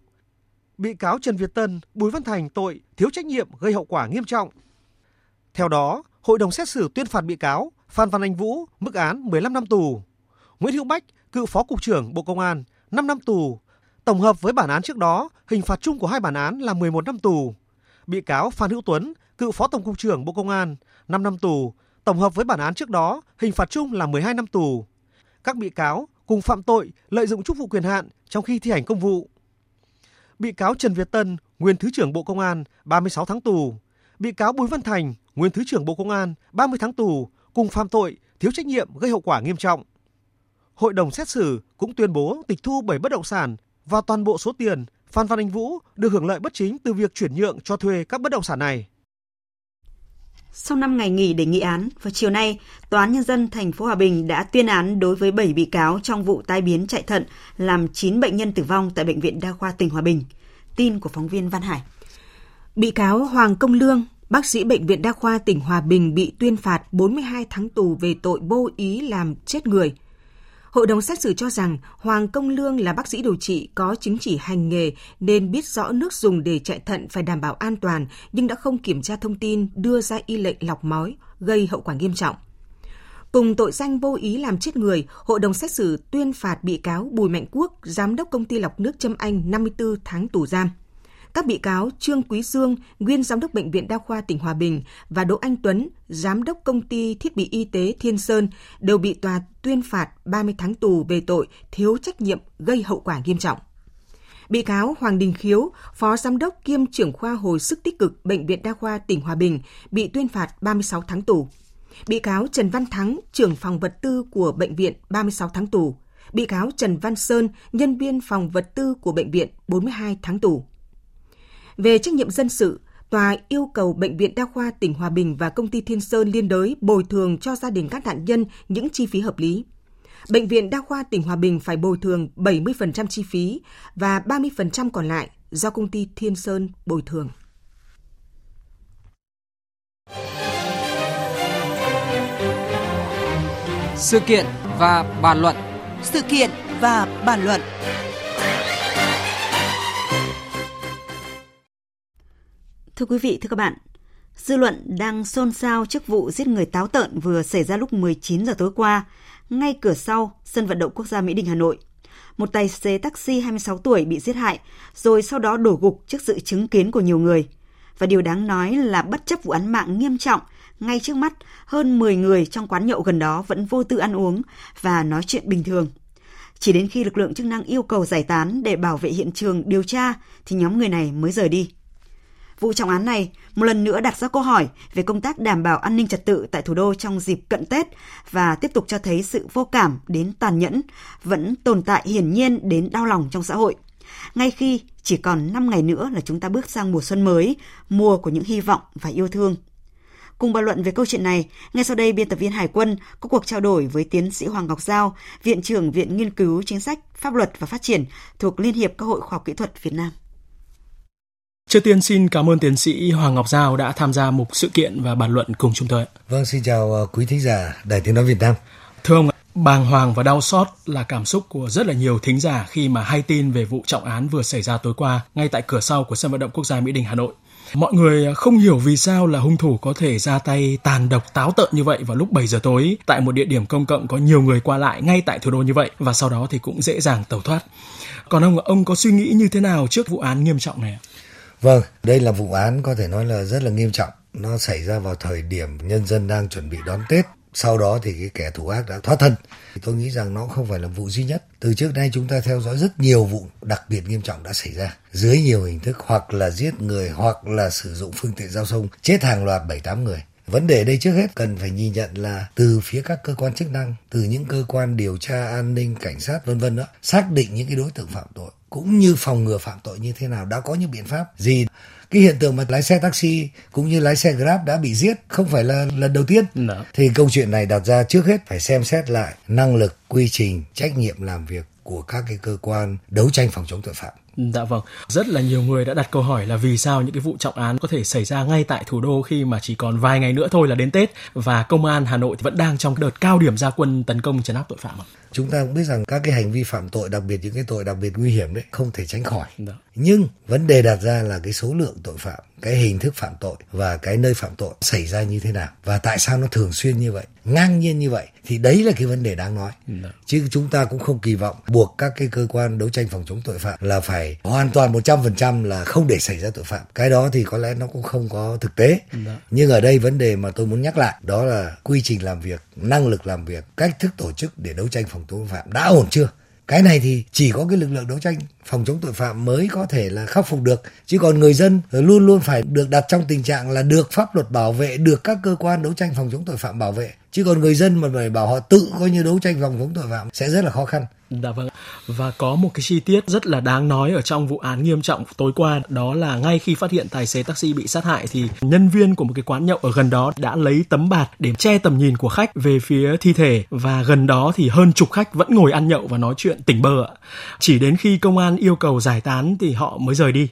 Bị cáo Trần Việt Tân, Bùi Văn Thành tội thiếu trách nhiệm gây hậu quả nghiêm trọng. Theo đó, hội đồng xét xử tuyên phạt bị cáo Phan Văn Anh Vũ mức án 15 năm tù, Nguyễn Hữu Bách, cựu phó cục trưởng Bộ Công an 5 năm tù. Tổng hợp với bản án trước đó, hình phạt chung của hai bản án là 11 năm tù. Bị cáo Phan Hữu Tuấn, cựu phó tổng cục trưởng Bộ Công an 5 năm tù. Tổng hợp với bản án trước đó, hình phạt chung là 12 năm tù. Các bị cáo cùng phạm tội lợi dụng chức vụ quyền hạn trong khi thi hành công vụ. Bị cáo Trần Việt Tân, nguyên Thứ trưởng Bộ Công an, 36 tháng tù. Bị cáo Bùi Văn Thành, nguyên Thứ trưởng Bộ Công an, 30 tháng tù, cùng phạm tội thiếu trách nhiệm gây hậu quả nghiêm trọng. Hội đồng xét xử cũng tuyên bố tịch thu 7 bất động sản và toàn bộ số tiền Phan Văn Anh Vũ được hưởng lợi bất chính từ việc chuyển nhượng cho thuê các bất động sản này. Sau 5 ngày nghỉ để nghị án, vào chiều nay, Tòa án Nhân dân thành phố Hòa Bình đã tuyên án đối với 7 bị cáo trong vụ tai biến chạy thận làm 9 bệnh nhân tử vong tại Bệnh viện Đa khoa tỉnh Hòa Bình. Tin của phóng viên Văn Hải. Bị cáo Hoàng Công Lương, bác sĩ Bệnh viện Đa khoa tỉnh Hòa Bình bị tuyên phạt 42 tháng tù về tội vô ý làm chết người – Hội đồng xét xử cho rằng Hoàng Công Lương là bác sĩ điều trị có chứng chỉ hành nghề nên biết rõ nước dùng để chạy thận phải đảm bảo an toàn nhưng đã không kiểm tra thông tin đưa ra y lệnh lọc máu gây hậu quả nghiêm trọng. Cùng tội danh vô ý làm chết người, hội đồng xét xử tuyên phạt bị cáo Bùi Mạnh Quốc, giám đốc công ty lọc nước Trâm Anh 54 tháng tù giam các bị cáo Trương Quý Dương, nguyên giám đốc bệnh viện Đa khoa tỉnh Hòa Bình và Đỗ Anh Tuấn, giám đốc công ty thiết bị y tế Thiên Sơn đều bị tòa tuyên phạt 30 tháng tù về tội thiếu trách nhiệm gây hậu quả nghiêm trọng. Bị cáo Hoàng Đình Khiếu, phó giám đốc kiêm trưởng khoa hồi sức tích cực bệnh viện Đa khoa tỉnh Hòa Bình bị tuyên phạt 36 tháng tù. Bị cáo Trần Văn Thắng, trưởng phòng vật tư của bệnh viện 36 tháng tù. Bị cáo Trần Văn Sơn, nhân viên phòng vật tư của bệnh viện 42 tháng tù. Về trách nhiệm dân sự, tòa yêu cầu Bệnh viện Đa khoa tỉnh Hòa Bình và công ty Thiên Sơn liên đới bồi thường cho gia đình các nạn nhân những chi phí hợp lý. Bệnh viện Đa khoa tỉnh Hòa Bình phải bồi thường 70% chi phí và 30% còn lại do công ty Thiên Sơn bồi thường. Sự kiện và bàn luận. Sự kiện và bàn luận. Thưa quý vị, thưa các bạn, dư luận đang xôn xao trước vụ giết người táo tợn vừa xảy ra lúc 19 giờ tối qua, ngay cửa sau sân vận động quốc gia Mỹ Đình Hà Nội. Một tài xế taxi 26 tuổi bị giết hại, rồi sau đó đổ gục trước sự chứng kiến của nhiều người. Và điều đáng nói là bất chấp vụ án mạng nghiêm trọng, ngay trước mắt, hơn 10 người trong quán nhậu gần đó vẫn vô tư ăn uống và nói chuyện bình thường. Chỉ đến khi lực lượng chức năng yêu cầu giải tán để bảo vệ hiện trường điều tra thì nhóm người này mới rời đi. Vụ trọng án này một lần nữa đặt ra câu hỏi về công tác đảm bảo an ninh trật tự tại thủ đô trong dịp cận Tết và tiếp tục cho thấy sự vô cảm đến tàn nhẫn vẫn tồn tại hiển nhiên đến đau lòng trong xã hội. Ngay khi chỉ còn 5 ngày nữa là chúng ta bước sang mùa xuân mới, mùa của những hy vọng và yêu thương. Cùng bàn luận về câu chuyện này, ngay sau đây biên tập viên Hải quân có cuộc trao đổi với tiến sĩ Hoàng Ngọc Giao, Viện trưởng Viện Nghiên cứu Chính sách, Pháp luật và Phát triển thuộc Liên hiệp các hội khoa học kỹ thuật Việt Nam. Trước tiên xin cảm ơn tiến sĩ Hoàng Ngọc Giao đã tham gia mục sự kiện và bàn luận cùng chúng tôi. Vâng, xin chào ờ, quý thính giả Đài Tiếng Nói Việt Nam. Thưa ông, bàng hoàng và đau xót là cảm xúc của rất là nhiều thính giả khi mà hay tin về vụ trọng án vừa xảy ra tối qua ngay tại cửa sau của sân vận động quốc gia Mỹ Đình Hà Nội. Mọi người không hiểu vì sao là hung thủ có thể ra tay tàn độc táo tợn như vậy vào lúc 7 giờ tối tại một địa điểm công cộng có nhiều người qua lại ngay tại thủ đô như vậy và sau đó thì cũng dễ dàng tẩu thoát. Còn ông ông có suy nghĩ như thế nào trước vụ án nghiêm trọng này? Vâng, đây là vụ án có thể nói là rất là nghiêm trọng. Nó xảy ra vào thời điểm nhân dân đang chuẩn bị đón Tết. Sau đó thì cái kẻ thủ ác đã thoát thân. Tôi nghĩ rằng nó không phải là vụ duy nhất. Từ trước nay chúng ta theo dõi rất nhiều vụ đặc biệt nghiêm trọng đã xảy ra. Dưới nhiều hình thức hoặc là giết người hoặc là sử dụng phương tiện giao thông chết hàng loạt 7-8 người. Vấn đề đây trước hết cần phải nhìn nhận là từ phía các cơ quan chức năng, từ những cơ quan điều tra an ninh, cảnh sát vân vân đó, xác định những cái đối tượng phạm tội cũng như phòng ngừa phạm tội như thế nào đã có những biện pháp gì cái hiện tượng mà lái xe taxi cũng như lái xe grab đã bị giết không phải là lần đầu tiên Đó. thì câu chuyện này đặt ra trước hết phải xem xét lại năng lực quy trình trách nhiệm làm việc của các cái cơ quan đấu tranh phòng chống tội phạm. Dạ vâng, rất là nhiều người đã đặt câu hỏi là vì sao những cái vụ trọng án có thể xảy ra ngay tại thủ đô khi mà chỉ còn vài ngày nữa thôi là đến Tết và công an Hà Nội thì vẫn đang trong đợt cao điểm gia quân tấn công chấn áp tội phạm ạ. Chúng ta cũng biết rằng các cái hành vi phạm tội, đặc biệt những cái tội đặc biệt nguy hiểm đấy không thể tránh khỏi. Dạ. Nhưng vấn đề đặt ra là cái số lượng tội phạm, cái hình thức phạm tội và cái nơi phạm tội xảy ra như thế nào và tại sao nó thường xuyên như vậy, ngang nhiên như vậy thì đấy là cái vấn đề đáng nói. Dạ. Chứ chúng ta cũng không kỳ vọng buộc các cái cơ quan đấu tranh phòng chống tội phạm là phải hoàn toàn 100% là không để xảy ra tội phạm. Cái đó thì có lẽ nó cũng không có thực tế. Dạ. Nhưng ở đây vấn đề mà tôi muốn nhắc lại đó là quy trình làm việc, năng lực làm việc, cách thức tổ chức để đấu tranh phòng phòng tội phạm đã ổn chưa? Cái này thì chỉ có cái lực lượng đấu tranh phòng chống tội phạm mới có thể là khắc phục được. Chứ còn người dân luôn luôn phải được đặt trong tình trạng là được pháp luật bảo vệ, được các cơ quan đấu tranh phòng chống tội phạm bảo vệ. Chứ còn người dân mà phải bảo họ tự coi như đấu tranh phòng chống tội phạm sẽ rất là khó khăn. Dạ vâng. Và có một cái chi tiết rất là đáng nói ở trong vụ án nghiêm trọng tối qua, đó là ngay khi phát hiện tài xế taxi bị sát hại thì nhân viên của một cái quán nhậu ở gần đó đã lấy tấm bạt để che tầm nhìn của khách về phía thi thể và gần đó thì hơn chục khách vẫn ngồi ăn nhậu và nói chuyện tỉnh bơ ạ. Chỉ đến khi công an yêu cầu giải tán thì họ mới rời đi.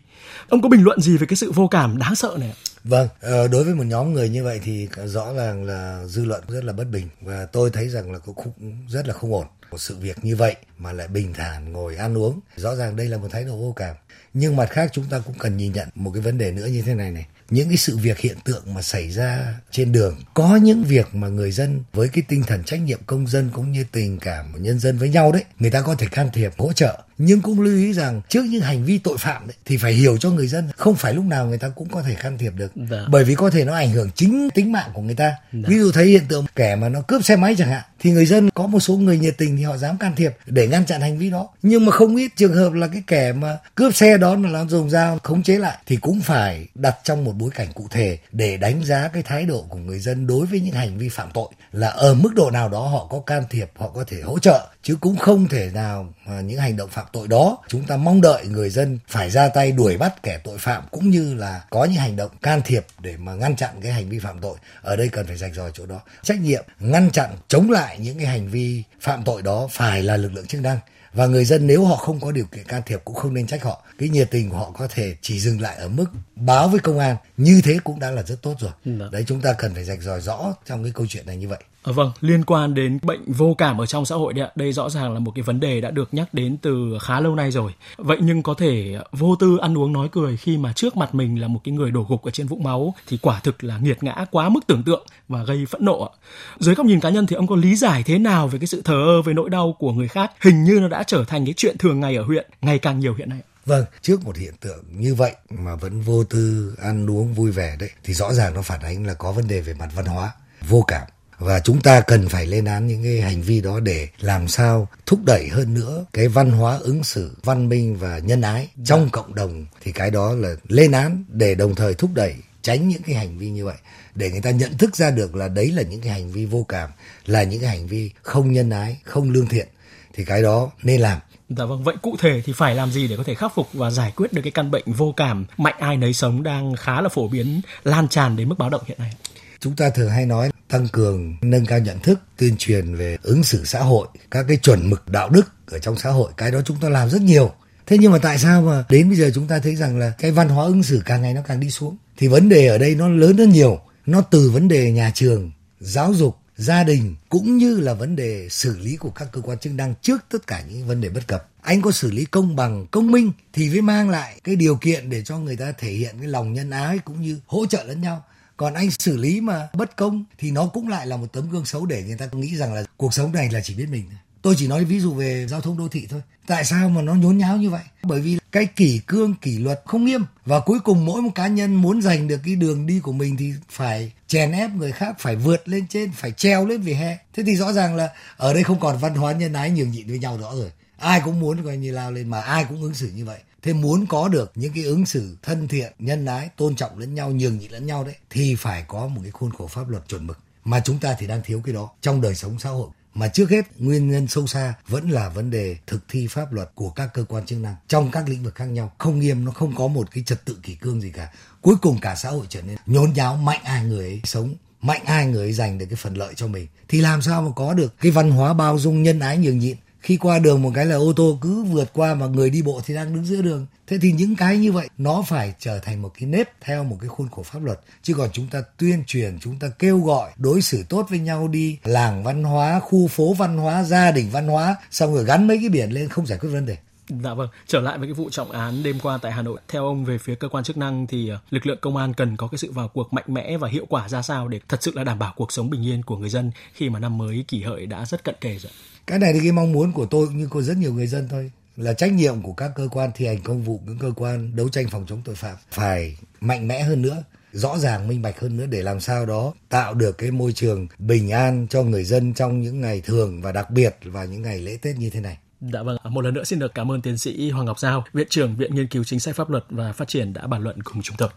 Ông có bình luận gì về cái sự vô cảm đáng sợ này ạ? Vâng, ờ, đối với một nhóm người như vậy thì rõ ràng là dư luận rất là bất bình và tôi thấy rằng là cũng rất là không ổn. Một sự việc như vậy mà lại bình thản ngồi ăn uống, rõ ràng đây là một thái độ vô cảm. Nhưng mặt khác chúng ta cũng cần nhìn nhận một cái vấn đề nữa như thế này này. Những cái sự việc hiện tượng mà xảy ra trên đường, có những việc mà người dân với cái tinh thần trách nhiệm công dân cũng như tình cảm của nhân dân với nhau đấy, người ta có thể can thiệp hỗ trợ nhưng cũng lưu ý rằng trước những hành vi tội phạm đấy, thì phải hiểu cho người dân không phải lúc nào người ta cũng có thể can thiệp được Dạ. bởi vì có thể nó ảnh hưởng chính tính mạng của người ta Dạ. ví dụ thấy hiện tượng kẻ mà nó cướp xe máy chẳng hạn thì người dân có một số người nhiệt tình thì họ dám can thiệp để ngăn chặn hành vi đó nhưng mà không ít trường hợp là cái kẻ mà cướp xe đó là nó dùng dao khống chế lại thì cũng phải đặt trong một bối cảnh cụ thể để đánh giá cái thái độ của người dân đối với những hành vi phạm tội là ở mức độ nào đó họ có can thiệp họ có thể hỗ trợ chứ cũng không thể nào mà những hành động phạm tội đó chúng ta mong đợi người dân phải ra tay đuổi bắt kẻ tội phạm, cũng như là có những hành động can thiệp để mà ngăn chặn cái hành vi phạm tội. Ở đây cần phải rạch ròi chỗ đó. Trách nhiệm ngăn chặn, chống lại những cái hành vi phạm tội đó phải là lực lượng chức năng. Và người dân nếu họ không có điều kiện can thiệp cũng không nên trách họ. Cái nhiệt tình của họ có thể chỉ dừng lại ở mức báo với công an như thế cũng đã là rất tốt rồi Dạ. đấy chúng ta cần phải rạch ròi rõ trong cái câu chuyện này như vậy À, vâng, liên quan đến bệnh vô cảm ở trong xã hội đấy ạ, đây rõ ràng là một cái vấn đề đã được nhắc đến từ khá lâu nay rồi. Vậy nhưng có thể vô tư ăn uống nói cười khi mà trước mặt mình là một cái người đổ gục ở trên vũng máu thì quả thực là nghiệt ngã quá mức tưởng tượng và gây phẫn nộ ạ. Dưới góc nhìn cá nhân thì ông có lý giải thế nào về cái sự thờ ơ với nỗi đau của người khác hình như nó đã trở thành cái chuyện thường ngày ở huyện ngày càng nhiều hiện nay. Vâng, trước một hiện tượng như vậy mà vẫn vô tư ăn uống vui vẻ đấy thì rõ ràng nó phản ánh là có vấn đề về mặt văn hóa, vô cảm. Và chúng ta cần phải lên án những cái hành vi đó để làm sao thúc đẩy hơn nữa cái văn hóa ứng xử văn minh và nhân ái trong cộng đồng. Thì cái đó là lên án để đồng thời thúc đẩy tránh những cái hành vi như vậy. Để người ta nhận thức ra được là đấy là những cái hành vi vô cảm là những cái hành vi không nhân ái không lương thiện thì cái đó nên làm Dạ vâng, vậy cụ thể thì phải làm gì để có thể khắc phục và giải quyết được cái căn bệnh vô cảm mạnh ai nấy sống đang khá là phổ biến lan tràn đến mức báo động hiện nay? chúng ta thường hay nói tăng cường nâng cao nhận thức tuyên truyền về ứng xử xã hội các cái chuẩn mực đạo đức ở trong xã hội cái đó chúng ta làm rất nhiều. Thế nhưng mà tại sao mà đến bây giờ chúng ta thấy rằng là cái văn hóa ứng xử càng ngày nó càng đi xuống? Thì vấn đề ở đây nó lớn hơn nhiều. Nó từ vấn đề nhà trường giáo dục gia đình cũng như là vấn đề xử lý của các cơ quan chức năng trước tất cả những vấn đề bất cập anh có xử lý công bằng, công minh thì mới mang lại cái điều kiện để cho người ta thể hiện cái lòng nhân ái cũng như hỗ trợ lẫn nhau còn anh xử lý mà bất công thì nó cũng lại là một tấm gương xấu để người ta nghĩ rằng là cuộc sống này là chỉ biết mình thôi tôi chỉ nói ví dụ về giao thông đô thị thôi. Tại sao mà nó nhốn nháo như vậy? Bởi vì cái kỷ cương, kỷ luật không nghiêm. Và cuối cùng mỗi một cá nhân muốn giành được cái đường đi của mình thì phải chèn ép người khác, phải vượt lên trên, phải treo lên vỉa hè. Thế thì rõ ràng là ở đây không còn văn hóa nhân ái nhường nhịn với nhau rõ rồi. Ai cũng muốn coi như lao lên mà ai cũng ứng xử như vậy. Thế muốn có được những cái ứng xử thân thiện, nhân ái, tôn trọng lẫn nhau, nhường nhịn lẫn nhau đấy, thì phải có một cái khuôn khổ pháp luật chuẩn mực. Mà chúng ta thì đang thiếu cái đó trong đời sống xã hội mà trước hết, nguyên nhân sâu xa vẫn là vấn đề thực thi pháp luật của các cơ quan chức năng trong các lĩnh vực khác nhau. Không nghiêm, nó không có một cái trật tự kỷ cương gì cả. Cuối cùng cả xã hội trở nên nhốn nháo, mạnh ai người ấy sống, mạnh ai người ấy giành được cái phần lợi cho mình. Thì làm sao mà có được cái văn hóa bao dung nhân ái nhường nhịn? Khi qua đường một cái là ô tô cứ vượt qua mà người đi bộ thì đang đứng giữa đường thế thì những cái như vậy nó phải trở thành một cái nếp theo một cái khuôn khổ pháp luật chứ còn chúng ta tuyên truyền chúng ta kêu gọi đối xử tốt với nhau đi làng văn hóa khu phố văn hóa gia đình văn hóa xong rồi gắn mấy cái biển lên không giải quyết vấn đề Dạ vâng, trở lại với cái vụ trọng án đêm qua tại Hà Nội. Theo ông về phía cơ quan chức năng thì ờ, lực lượng công an cần có cái sự vào cuộc mạnh mẽ và hiệu quả ra sao để thật sự là đảm bảo cuộc sống bình yên của người dân khi mà năm mới kỷ hợi đã rất cận kề rồi. Cái này thì cái mong muốn của tôi cũng như của rất nhiều người dân thôi là trách nhiệm của các cơ quan thi hành công vụ, những cơ quan đấu tranh phòng chống tội phạm phải mạnh mẽ hơn nữa rõ ràng minh bạch hơn nữa để làm sao đó tạo được cái môi trường bình an cho người dân trong những ngày thường và đặc biệt vào những ngày lễ Tết như thế này. Dạ vâng, một lần nữa xin được cảm ơn tiến sĩ Hoàng Ngọc Giao, Viện trưởng Viện Nghiên cứu Chính sách Pháp luật và Phát triển đã bàn luận cùng chúng tôi.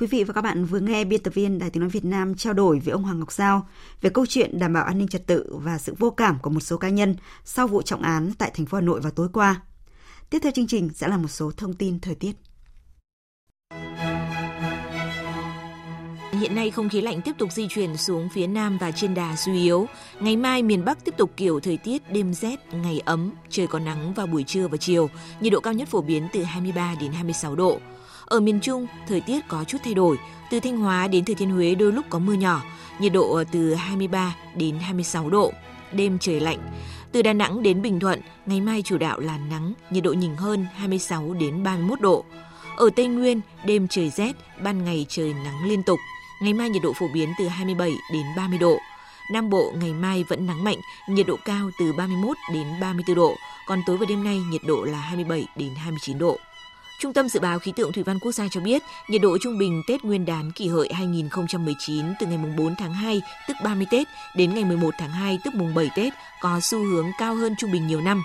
Quý vị và các bạn vừa nghe biên tập viên Đài Tiếng Nói Việt Nam trao đổi với ông Hoàng Ngọc Giao về câu chuyện đảm bảo an ninh trật tự và sự vô cảm của một số cá nhân sau vụ trọng án tại thành phố Hà Nội vào tối qua. Tiếp theo chương trình sẽ là một số thông tin thời tiết. Hiện nay không khí lạnh tiếp tục di chuyển xuống phía Nam và trên đà suy yếu. Ngày mai miền Bắc tiếp tục kiểu thời tiết đêm rét, ngày ấm, trời có nắng vào buổi trưa và chiều. Nhiệt độ cao nhất phổ biến từ 23 đến 26 độ. Ở miền Trung, thời tiết có chút thay đổi. Từ Thanh Hóa đến Thừa Thiên Huế đôi lúc có mưa nhỏ, nhiệt độ từ 23 đến 26 độ. Đêm trời lạnh. Từ Đà Nẵng đến Bình Thuận, ngày mai chủ đạo là nắng, nhiệt độ nhỉnh hơn 26 đến 31 độ. Ở Tây Nguyên, đêm trời rét, ban ngày trời nắng liên tục. Ngày mai nhiệt độ phổ biến từ 27 đến 30 độ. Nam Bộ ngày mai vẫn nắng mạnh, nhiệt độ cao từ 31 đến 34 độ, còn tối và đêm nay nhiệt độ là 27 đến 29 độ. Trung tâm Dự báo Khí tượng Thủy văn Quốc gia cho biết, nhiệt độ trung bình Tết Nguyên đán kỷ hợi 2019 từ ngày 4 tháng 2, tức 30 Tết, đến ngày 11 tháng 2, tức mùng 7 Tết, có xu hướng cao hơn trung bình nhiều năm.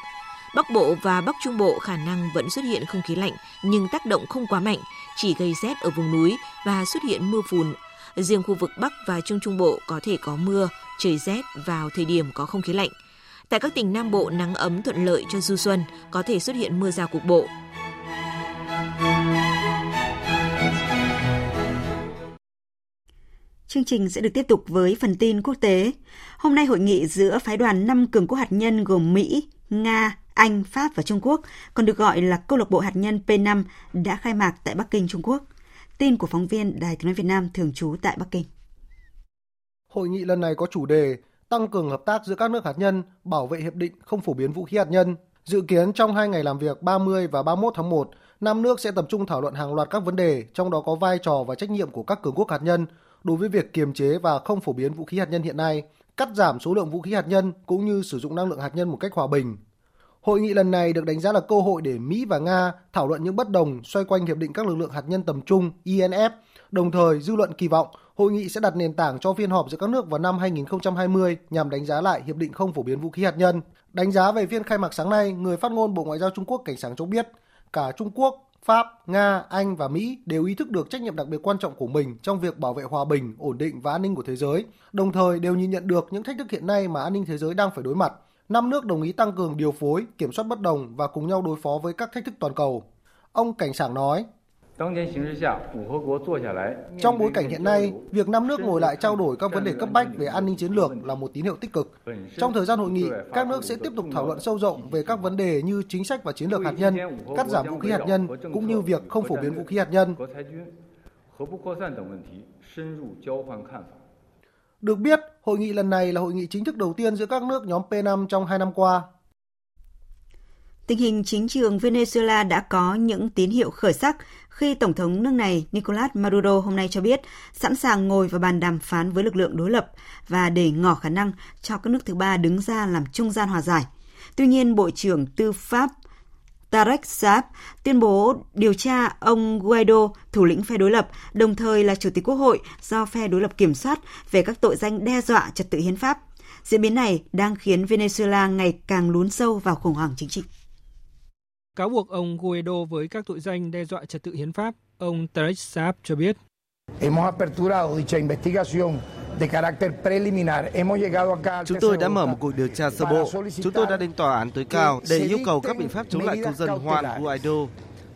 Bắc Bộ và Bắc Trung Bộ khả năng vẫn xuất hiện không khí lạnh, nhưng tác động không quá mạnh, chỉ gây rét ở vùng núi và xuất hiện mưa phùn. Riêng khu vực Bắc và Trung Trung Bộ có thể có mưa, trời rét vào thời điểm có không khí lạnh. Tại các tỉnh Nam Bộ nắng ấm thuận lợi cho du xuân, có thể xuất hiện mưa rào cục bộ. Chương trình sẽ được tiếp tục với phần tin quốc tế. Hôm nay hội nghị giữa phái đoàn 5 cường quốc hạt nhân gồm Mỹ, Nga, Anh, Pháp và Trung Quốc, còn được gọi là câu lạc bộ hạt nhân P5 đã khai mạc tại Bắc Kinh, Trung Quốc. Tin của phóng viên Đài Tiếng nói Việt Nam thường trú tại Bắc Kinh. Hội nghị lần này có chủ đề tăng cường hợp tác giữa các nước hạt nhân, bảo vệ hiệp định không phổ biến vũ khí hạt nhân. Dự kiến trong hai ngày làm việc 30 và 31 tháng 1, năm nước sẽ tập trung thảo luận hàng loạt các vấn đề, trong đó có vai trò và trách nhiệm của các cường quốc hạt nhân đối với việc kiềm chế và không phổ biến vũ khí hạt nhân hiện nay, cắt giảm số lượng vũ khí hạt nhân cũng như sử dụng năng lượng hạt nhân một cách hòa bình. Hội nghị lần này được đánh giá là cơ hội để Mỹ và Nga thảo luận những bất đồng xoay quanh hiệp định các lực lượng hạt nhân tầm trung INF. Đồng thời, dư luận kỳ vọng hội nghị sẽ đặt nền tảng cho phiên họp giữa các nước vào năm 2020 nhằm đánh giá lại hiệp định không phổ biến vũ khí hạt nhân. Đánh giá về phiên khai mạc sáng nay, người phát ngôn Bộ Ngoại giao Trung Quốc cảnh sáng cho biết, cả Trung Quốc, Pháp, Nga, Anh và Mỹ đều ý thức được trách nhiệm đặc biệt quan trọng của mình trong việc bảo vệ hòa bình, ổn định và an ninh của thế giới, đồng thời đều nhìn nhận được những thách thức hiện nay mà an ninh thế giới đang phải đối mặt. Năm nước đồng ý tăng cường điều phối, kiểm soát bất đồng và cùng nhau đối phó với các thách thức toàn cầu. Ông Cảnh Sảng nói, trong bối cảnh hiện nay, việc năm nước ngồi lại trao đổi các vấn đề cấp bách về an ninh chiến lược là một tín hiệu tích cực. Trong thời gian hội nghị, các nước sẽ tiếp tục thảo luận sâu rộng về các vấn đề như chính sách và chiến lược hạt nhân, cắt giảm vũ khí hạt nhân cũng như việc không phổ biến vũ khí hạt nhân. Được biết, hội nghị lần này là hội nghị chính thức đầu tiên giữa các nước nhóm P5 trong hai năm qua. Tình hình chính trường Venezuela đã có những tín hiệu khởi sắc khi Tổng thống nước này Nicolas Maduro hôm nay cho biết sẵn sàng ngồi vào bàn đàm phán với lực lượng đối lập và để ngỏ khả năng cho các nước thứ ba đứng ra làm trung gian hòa giải. Tuy nhiên, Bộ trưởng Tư pháp Tarek Saab tuyên bố điều tra ông Guaido, thủ lĩnh phe đối lập, đồng thời là chủ tịch quốc hội do phe đối lập kiểm soát về các tội danh đe dọa trật tự hiến pháp. Diễn biến này đang khiến Venezuela ngày càng lún sâu vào khủng hoảng chính trị. Cáo buộc ông Guaido với các tội danh đe dọa trật tự hiến pháp, ông Tarek Saab cho biết. Chúng tôi đã mở một cuộc điều tra sơ bộ. Chúng tôi đã đến tòa án tối cao để yêu cầu các biện pháp chống lại công dân Juan Guaido.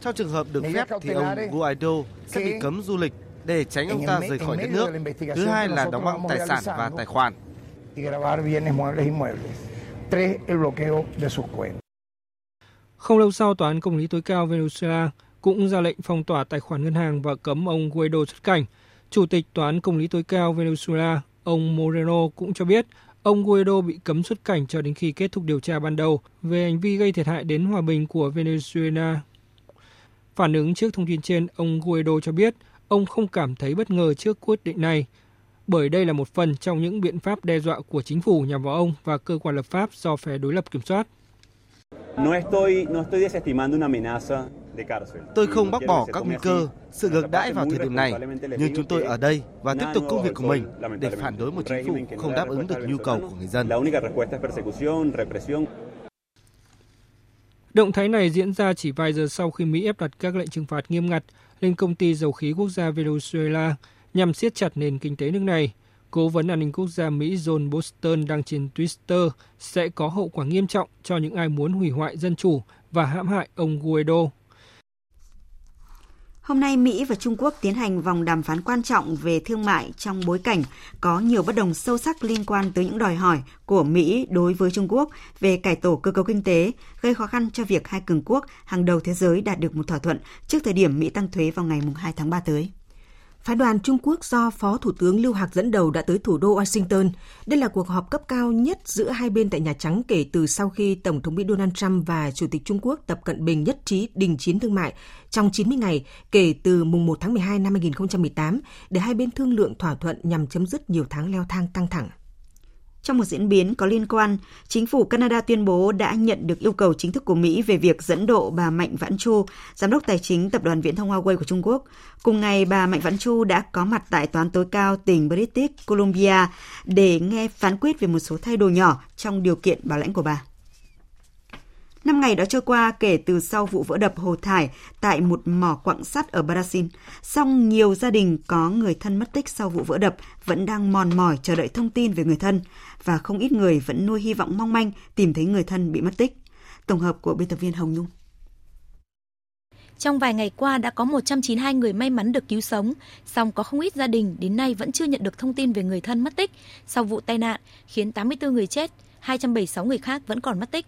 Trong trường hợp được phép thì ông Guaido sẽ bị cấm du lịch để tránh ông ta rời khỏi đất nước. Thứ hai là đóng băng tài sản và tài khoản. Không lâu sau, Tòa án Công lý tối cao Venezuela cũng ra lệnh phong tỏa tài khoản ngân hàng và cấm ông Guaido xuất cảnh. Chủ tịch Tòa án Công lý tối cao Venezuela, ông Moreno cũng cho biết ông Guaido bị cấm xuất cảnh cho đến khi kết thúc điều tra ban đầu về hành vi gây thiệt hại đến hòa bình của Venezuela. Phản ứng trước thông tin trên, ông Guaido cho biết ông không cảm thấy bất ngờ trước quyết định này, bởi đây là một phần trong những biện pháp đe dọa của chính phủ nhằm vào ông và cơ quan lập pháp do phe đối lập kiểm soát. Tôi không bác bỏ các nguy cơ, sự ngược đãi vào thời điểm này, nhưng chúng tôi ở đây và tiếp tục công việc của mình để phản đối một chính phủ không đáp ứng được nhu cầu của người dân. Động thái này diễn ra chỉ vài giờ sau khi Mỹ ép đặt các lệnh trừng phạt nghiêm ngặt lên công ty dầu khí quốc gia Venezuela nhằm siết chặt nền kinh tế nước này. Cố vấn an ninh quốc gia Mỹ John Bolton đăng trên Twitter sẽ có hậu quả nghiêm trọng cho những ai muốn hủy hoại dân chủ và hãm hại ông Guaido. Hôm nay, Mỹ và Trung Quốc tiến hành vòng đàm phán quan trọng về thương mại trong bối cảnh có nhiều bất đồng sâu sắc liên quan tới những đòi hỏi của Mỹ đối với Trung Quốc về cải tổ cơ cấu kinh tế, gây khó khăn cho việc hai cường quốc hàng đầu thế giới đạt được một thỏa thuận trước thời điểm Mỹ tăng thuế vào ngày 2 tháng 3 tới. Phái đoàn Trung Quốc do Phó Thủ tướng Lưu Hạc dẫn đầu đã tới thủ đô Washington. Đây là cuộc họp cấp cao nhất giữa hai bên tại Nhà Trắng kể từ sau khi Tổng thống Mỹ Donald Trump và Chủ tịch Trung Quốc Tập Cận Bình nhất trí đình chiến thương mại trong 90 ngày kể từ mùng 1 tháng 12 năm 2018 để hai bên thương lượng thỏa thuận nhằm chấm dứt nhiều tháng leo thang căng thẳng. Trong một diễn biến có liên quan, chính phủ Canada tuyên bố đã nhận được yêu cầu chính thức của Mỹ về việc dẫn độ bà Mạnh Vãn Chu, giám đốc tài chính tập đoàn viễn thông Huawei của Trung Quốc. Cùng ngày, bà Mạnh Vãn Chu đã có mặt tại toán tối cao tỉnh British Columbia để nghe phán quyết về một số thay đổi nhỏ trong điều kiện bảo lãnh của bà. Ngày đã trôi qua kể từ sau vụ vỡ đập hồ thải tại một mỏ quặng sắt ở Brazil. Song nhiều gia đình có người thân mất tích sau vụ vỡ đập vẫn đang mòn mỏi chờ đợi thông tin về người thân và không ít người vẫn nuôi hy vọng mong manh tìm thấy người thân bị mất tích. Tổng hợp của biên tập viên Hồng Nhung. Trong vài ngày qua đã có 192 người may mắn được cứu sống, song có không ít gia đình đến nay vẫn chưa nhận được thông tin về người thân mất tích sau vụ tai nạn khiến 84 người chết, 276 người khác vẫn còn mất tích.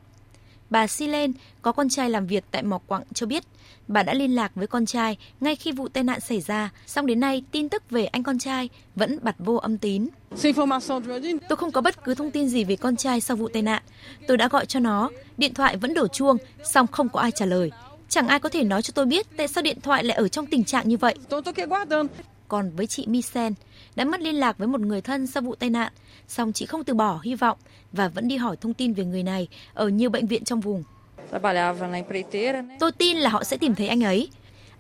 Bà Silen có con trai làm việc tại mỏ quặng cho biết bà đã liên lạc với con trai ngay khi vụ tai nạn xảy ra, song đến nay tin tức về anh con trai vẫn bật vô âm tín. Tôi không có bất cứ thông tin gì về con trai sau vụ tai nạn. Tôi đã gọi cho nó, điện thoại vẫn đổ chuông, song không có ai trả lời. Chẳng ai có thể nói cho tôi biết tại sao điện thoại lại ở trong tình trạng như vậy. Còn với chị Misen, đã mất liên lạc với một người thân sau vụ tai nạn, song chị không từ bỏ hy vọng và vẫn đi hỏi thông tin về người này ở nhiều bệnh viện trong vùng. Tôi tin là họ sẽ tìm thấy anh ấy.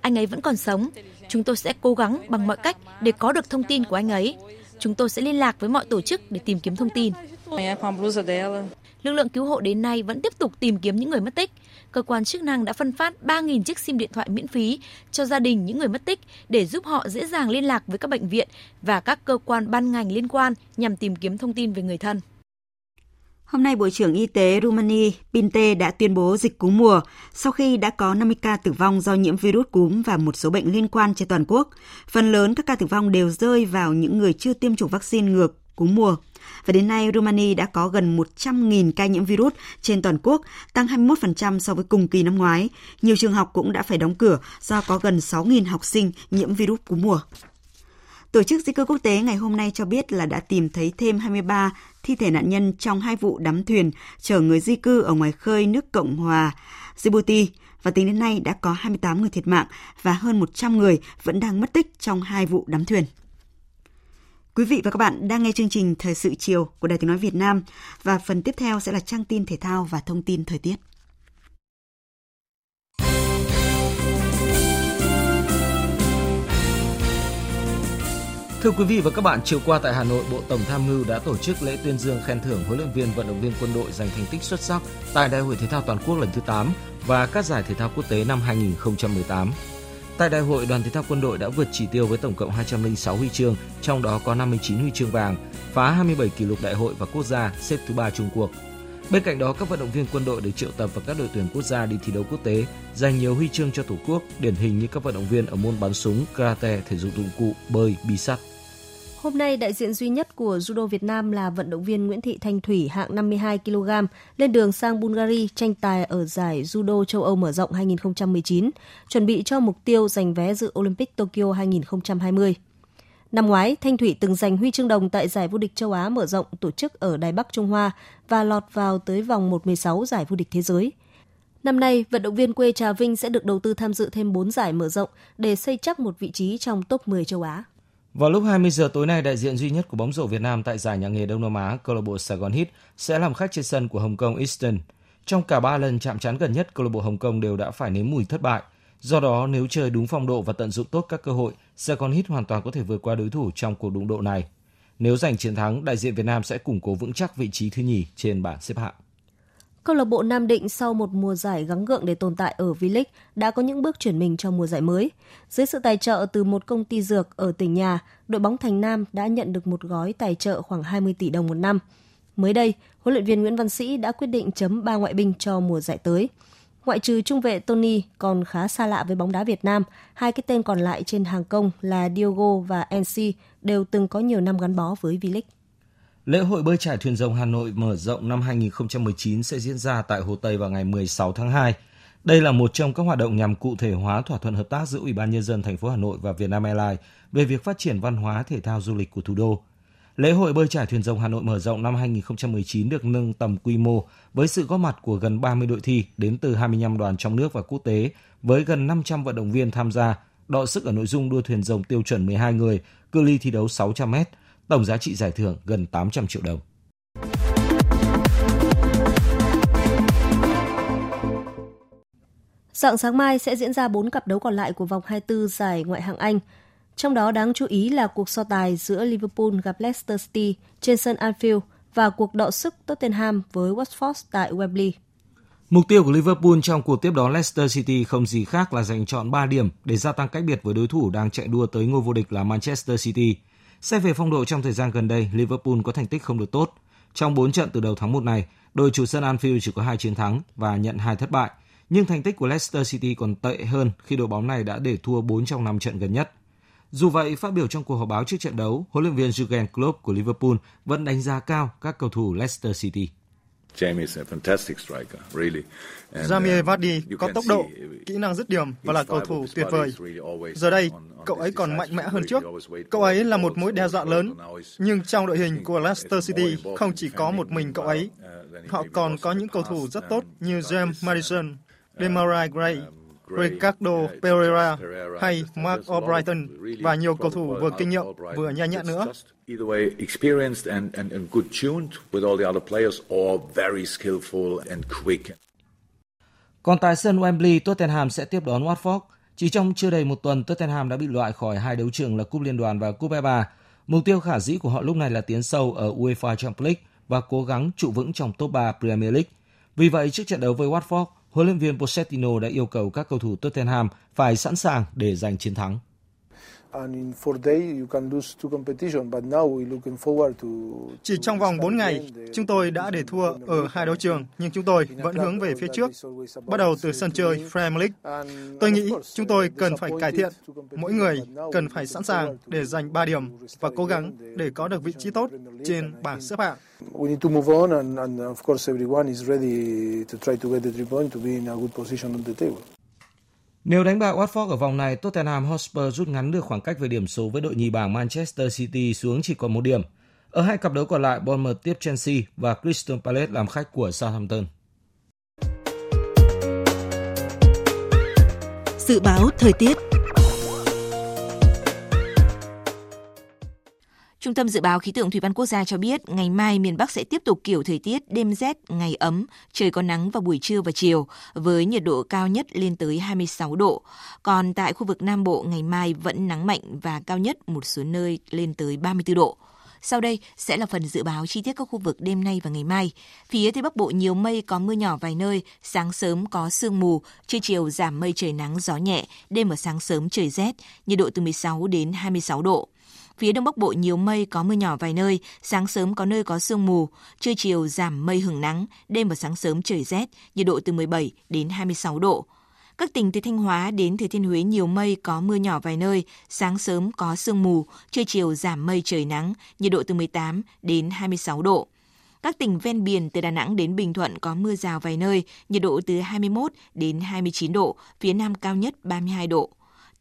Anh ấy vẫn còn sống. Chúng tôi sẽ cố gắng bằng mọi cách để có được thông tin của anh ấy. Chúng tôi sẽ liên lạc với mọi tổ chức để tìm kiếm thông tin. Lực lượng cứu hộ đến nay vẫn tiếp tục tìm kiếm những người mất tích. Cơ quan chức năng đã phân phát 3.000 chiếc sim điện thoại miễn phí cho gia đình những người mất tích để giúp họ dễ dàng liên lạc với các bệnh viện và các cơ quan ban ngành liên quan nhằm tìm kiếm thông tin về người thân. Hôm nay, Bộ trưởng Y tế Rumani Pinte đã tuyên bố dịch cúm mùa sau khi đã có 50 ca tử vong do nhiễm virus cúm và một số bệnh liên quan trên toàn quốc. Phần lớn các ca tử vong đều rơi vào những người chưa tiêm chủng vaccine ngừa cúm mùa. Và đến nay, Romania đã có gần 100.000 ca nhiễm virus trên toàn quốc, tăng 21% so với cùng kỳ năm ngoái. Nhiều trường học cũng đã phải đóng cửa do có gần 6.000 học sinh nhiễm virus cúm mùa. Tổ chức Di cư Quốc tế ngày hôm nay cho biết là đã tìm thấy thêm 23 thi thể nạn nhân trong hai vụ đắm thuyền chở người di cư ở ngoài khơi nước Cộng hòa Djibouti và tính đến nay đã có 28 người thiệt mạng và hơn 100 người vẫn đang mất tích trong hai vụ đắm thuyền. Quý vị và các bạn đang nghe chương trình Thời sự chiều của Đài Tiếng Nói Việt Nam và phần tiếp theo sẽ là trang tin thể thao và thông tin thời tiết. Thưa quý vị và các bạn, chiều qua tại Hà Nội, Bộ Tổng Tham mưu đã tổ chức lễ tuyên dương khen thưởng huấn luyện viên vận động viên quân đội giành thành tích xuất sắc tại Đại hội Thể thao Toàn quốc lần thứ 8 và các giải thể thao quốc tế năm 2018. Tại đại hội, đoàn thể thao quân đội đã vượt chỉ tiêu với tổng cộng 206 huy chương, trong đó có 59 huy chương vàng, phá 27 kỷ lục đại hội và quốc gia, xếp thứ ba Trung Quốc. Bên cạnh đó, các vận động viên quân đội được triệu tập vào các đội tuyển quốc gia đi thi đấu quốc tế, giành nhiều huy chương cho Tổ quốc, điển hình như các vận động viên ở môn bắn súng, karate, thể dục dụng cụ, bơi, bi sắt. Hôm nay, đại diện duy nhất của Judo Việt Nam là vận động viên Nguyễn Thị Thanh Thủy hạng 52 kg lên đường sang Bulgaria tranh tài ở giải Judo châu Âu mở rộng 2019, chuẩn bị cho mục tiêu giành vé dự Olympic Tokyo 2020. Năm ngoái, Thanh Thủy từng giành huy chương đồng tại giải vô địch châu Á mở rộng tổ chức ở Đài Bắc Trung Hoa và lọt vào tới vòng 1-16 giải vô địch thế giới. Năm nay, vận động viên quê Trà Vinh sẽ được đầu tư tham dự thêm 4 giải mở rộng để xây chắc một vị trí trong top 10 châu Á. Vào lúc 20 giờ tối nay, đại diện duy nhất của bóng rổ Việt Nam tại giải nhà nghề Đông Nam Á, câu lạc bộ Sài Gòn Heat sẽ làm khách trên sân của Hồng Kông Eastern. Trong cả 3 lần chạm trán gần nhất, câu lạc bộ Hồng Kông đều đã phải nếm mùi thất bại. Do đó, nếu chơi đúng phong độ và tận dụng tốt các cơ hội, Sài Gòn Heat hoàn toàn có thể vượt qua đối thủ trong cuộc đụng độ này. Nếu giành chiến thắng, đại diện Việt Nam sẽ củng cố vững chắc vị trí thứ nhì trên bảng xếp hạng. Câu lạc bộ Nam Định sau một mùa giải gắng gượng để tồn tại ở V-League đã có những bước chuyển mình cho mùa giải mới. Dưới sự tài trợ từ một công ty dược ở tỉnh nhà, đội bóng Thành Nam đã nhận được một gói tài trợ khoảng 20 tỷ đồng một năm. Mới đây, huấn luyện viên Nguyễn Văn Sĩ đã quyết định chấm 3 ngoại binh cho mùa giải tới. Ngoại trừ trung vệ Tony còn khá xa lạ với bóng đá Việt Nam, hai cái tên còn lại trên hàng công là Diogo và NC đều từng có nhiều năm gắn bó với V-League. Lễ hội bơi trải thuyền rồng Hà Nội mở rộng năm 2019 sẽ diễn ra tại Hồ Tây vào ngày 16 tháng 2. Đây là một trong các hoạt động nhằm cụ thể hóa thỏa thuận hợp tác giữa Ủy ban nhân dân thành phố Hà Nội và Vietnam Airlines về việc phát triển văn hóa thể thao du lịch của thủ đô. Lễ hội bơi trải thuyền rồng Hà Nội mở rộng năm 2019 được nâng tầm quy mô với sự góp mặt của gần 30 đội thi đến từ 25 đoàn trong nước và quốc tế với gần 500 vận động viên tham gia, đọ sức ở nội dung đua thuyền rồng tiêu chuẩn 12 người, cự ly thi đấu 600 m, tổng giá trị giải thưởng gần 800 triệu đồng. Dạng sáng mai sẽ diễn ra 4 cặp đấu còn lại của vòng 24 giải ngoại hạng Anh. Trong đó đáng chú ý là cuộc so tài giữa Liverpool gặp Leicester City trên sân Anfield và cuộc đọ sức Tottenham với Watford tại Wembley. Mục tiêu của Liverpool trong cuộc tiếp đón Leicester City không gì khác là giành chọn 3 điểm để gia tăng cách biệt với đối thủ đang chạy đua tới ngôi vô địch là Manchester City. Xét về phong độ trong thời gian gần đây, Liverpool có thành tích không được tốt. Trong 4 trận từ đầu tháng 1 này, đội chủ sân Anfield chỉ có 2 chiến thắng và nhận 2 thất bại. Nhưng thành tích của Leicester City còn tệ hơn khi đội bóng này đã để thua 4 trong 5 trận gần nhất. Dù vậy, phát biểu trong cuộc họp báo trước trận đấu, huấn luyện viên Jurgen Klopp của Liverpool vẫn đánh giá cao các cầu thủ Leicester City. Jamie Vardy có tốc độ, kỹ năng dứt điểm và là cầu thủ tuyệt vời. Giờ đây, cậu ấy còn mạnh mẽ hơn trước. Cậu ấy là một mối đe dọa lớn. Nhưng trong đội hình của Leicester City không chỉ có một mình cậu ấy. Họ còn có những cầu thủ rất tốt như James Madison, Demarai Gray, Ricardo Pereira hay Mark O'Brien và nhiều cầu thủ vừa kinh nghiệm vừa nhanh nhẹn nữa. Either way, experienced and, and, and good tuned with all the other players or very skillful and quick. Còn tại sân Wembley, Tottenham sẽ tiếp đón Watford. Chỉ trong chưa đầy một tuần, Tottenham đã bị loại khỏi hai đấu trường là Cúp Liên đoàn và Cúp FA. Mục tiêu khả dĩ của họ lúc này là tiến sâu ở UEFA Champions League và cố gắng trụ vững trong top 3 Premier League. Vì vậy, trước trận đấu với Watford, huấn luyện viên Pochettino đã yêu cầu các cầu thủ Tottenham phải sẵn sàng để giành chiến thắng. Chỉ trong vòng 4 ngày, chúng tôi đã để thua ở hai đấu trường, nhưng chúng tôi vẫn hướng về phía trước. Bắt đầu từ sân chơi Premier League. Tôi nghĩ chúng tôi cần phải cải thiện. Mỗi người cần phải sẵn sàng để giành 3 điểm và cố gắng để có được vị trí tốt trên bảng xếp hạng. We need to move on and, and of course everyone is ready to try to get the three points to be in a good position on the table. Nếu đánh bại Watford ở vòng này, Tottenham Hotspur rút ngắn được khoảng cách về điểm số với đội nhì bảng Manchester City xuống chỉ còn một điểm. Ở hai cặp đấu còn lại, Bournemouth tiếp Chelsea và Crystal Palace làm khách của Southampton. Dự báo thời tiết Trung tâm Dự báo Khí tượng Thủy văn Quốc gia cho biết ngày mai miền Bắc sẽ tiếp tục kiểu thời tiết đêm rét, ngày ấm, trời có nắng vào buổi trưa và chiều với nhiệt độ cao nhất lên tới 26 độ. Còn tại khu vực Nam Bộ ngày mai vẫn nắng mạnh và cao nhất một số nơi lên tới 34 độ. Sau đây sẽ là phần dự báo chi tiết các khu vực đêm nay và ngày mai. Phía Tây Bắc Bộ nhiều mây có mưa nhỏ vài nơi, sáng sớm có sương mù, trưa chiều giảm mây trời nắng gió nhẹ, đêm và sáng sớm trời rét, nhiệt độ từ 16 đến 26 độ. Phía Đông Bắc Bộ nhiều mây có mưa nhỏ vài nơi, sáng sớm có nơi có sương mù, trưa chiều giảm mây hưởng nắng, đêm và sáng sớm trời rét, nhiệt độ từ 17 đến 26 độ. Các tỉnh từ Thanh Hóa đến Thừa Thiên Huế nhiều mây, có mưa nhỏ vài nơi, sáng sớm có sương mù, trưa chiều giảm mây trời nắng, nhiệt độ từ 18 đến 26 độ. Các tỉnh ven biển từ Đà Nẵng đến Bình Thuận có mưa rào vài nơi, nhiệt độ từ 21 đến 29 độ, phía Nam cao nhất 32 độ.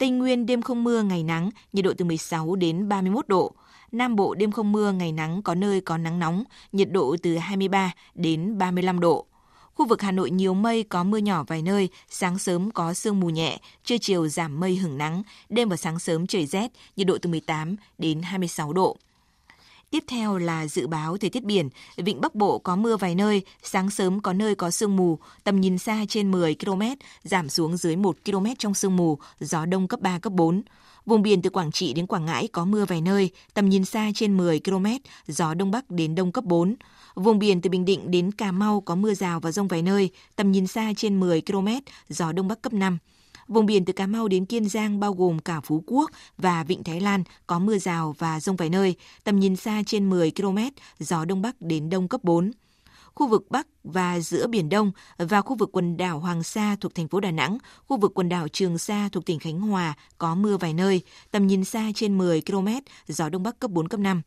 Tây Nguyên đêm không mưa, ngày nắng, nhiệt độ từ 16 đến 31 độ. Nam Bộ đêm không mưa, ngày nắng có nơi có nắng nóng, nhiệt độ từ 23 đến 35 độ. Khu vực Hà Nội nhiều mây, có mưa nhỏ vài nơi, sáng sớm có sương mù nhẹ, trưa chiều giảm mây hưởng nắng, đêm và sáng sớm trời rét, nhiệt độ từ 18 đến 26 độ. Tiếp theo là dự báo thời tiết biển. Vịnh Bắc Bộ có mưa vài nơi, sáng sớm có nơi có sương mù, tầm nhìn xa trên 10 km, giảm xuống dưới 1 km trong sương mù, gió đông cấp 3, cấp 4. Vùng biển từ Quảng Trị đến Quảng Ngãi có mưa vài nơi, tầm nhìn xa trên 10 km, gió đông bắc đến đông cấp 4. Vùng biển từ Bình Định đến Cà Mau có mưa rào và rông vài nơi, tầm nhìn xa trên 10 km, gió đông bắc cấp 5. Vùng biển từ Cà Mau đến Kiên Giang bao gồm cả Phú Quốc và Vịnh Thái Lan có mưa rào và rông vài nơi, tầm nhìn xa trên 10 km, gió đông bắc đến đông cấp 4 khu vực Bắc và giữa Biển Đông và khu vực quần đảo Hoàng Sa thuộc thành phố Đà Nẵng, khu vực quần đảo Trường Sa thuộc tỉnh Khánh Hòa có mưa vài nơi, tầm nhìn xa trên 10 km, gió Đông Bắc cấp 4, cấp 5.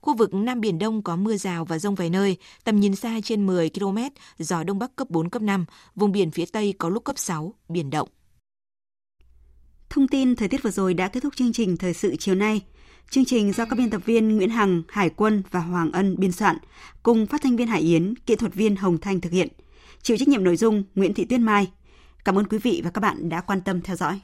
Khu vực Nam Biển Đông có mưa rào và rông vài nơi, tầm nhìn xa trên 10 km, gió Đông Bắc cấp 4, cấp 5, vùng biển phía Tây có lúc cấp 6, biển động. Thông tin thời tiết vừa rồi đã kết thúc chương trình Thời sự chiều nay. Chương trình do các biên tập viên Nguyễn Hằng, Hải Quân và Hoàng Ân biên soạn, cùng phát thanh viên Hải Yến, kỹ thuật viên Hồng Thanh thực hiện. Chịu trách nhiệm nội dung Nguyễn Thị Tuyết Mai. Cảm ơn quý vị và các bạn đã quan tâm theo dõi.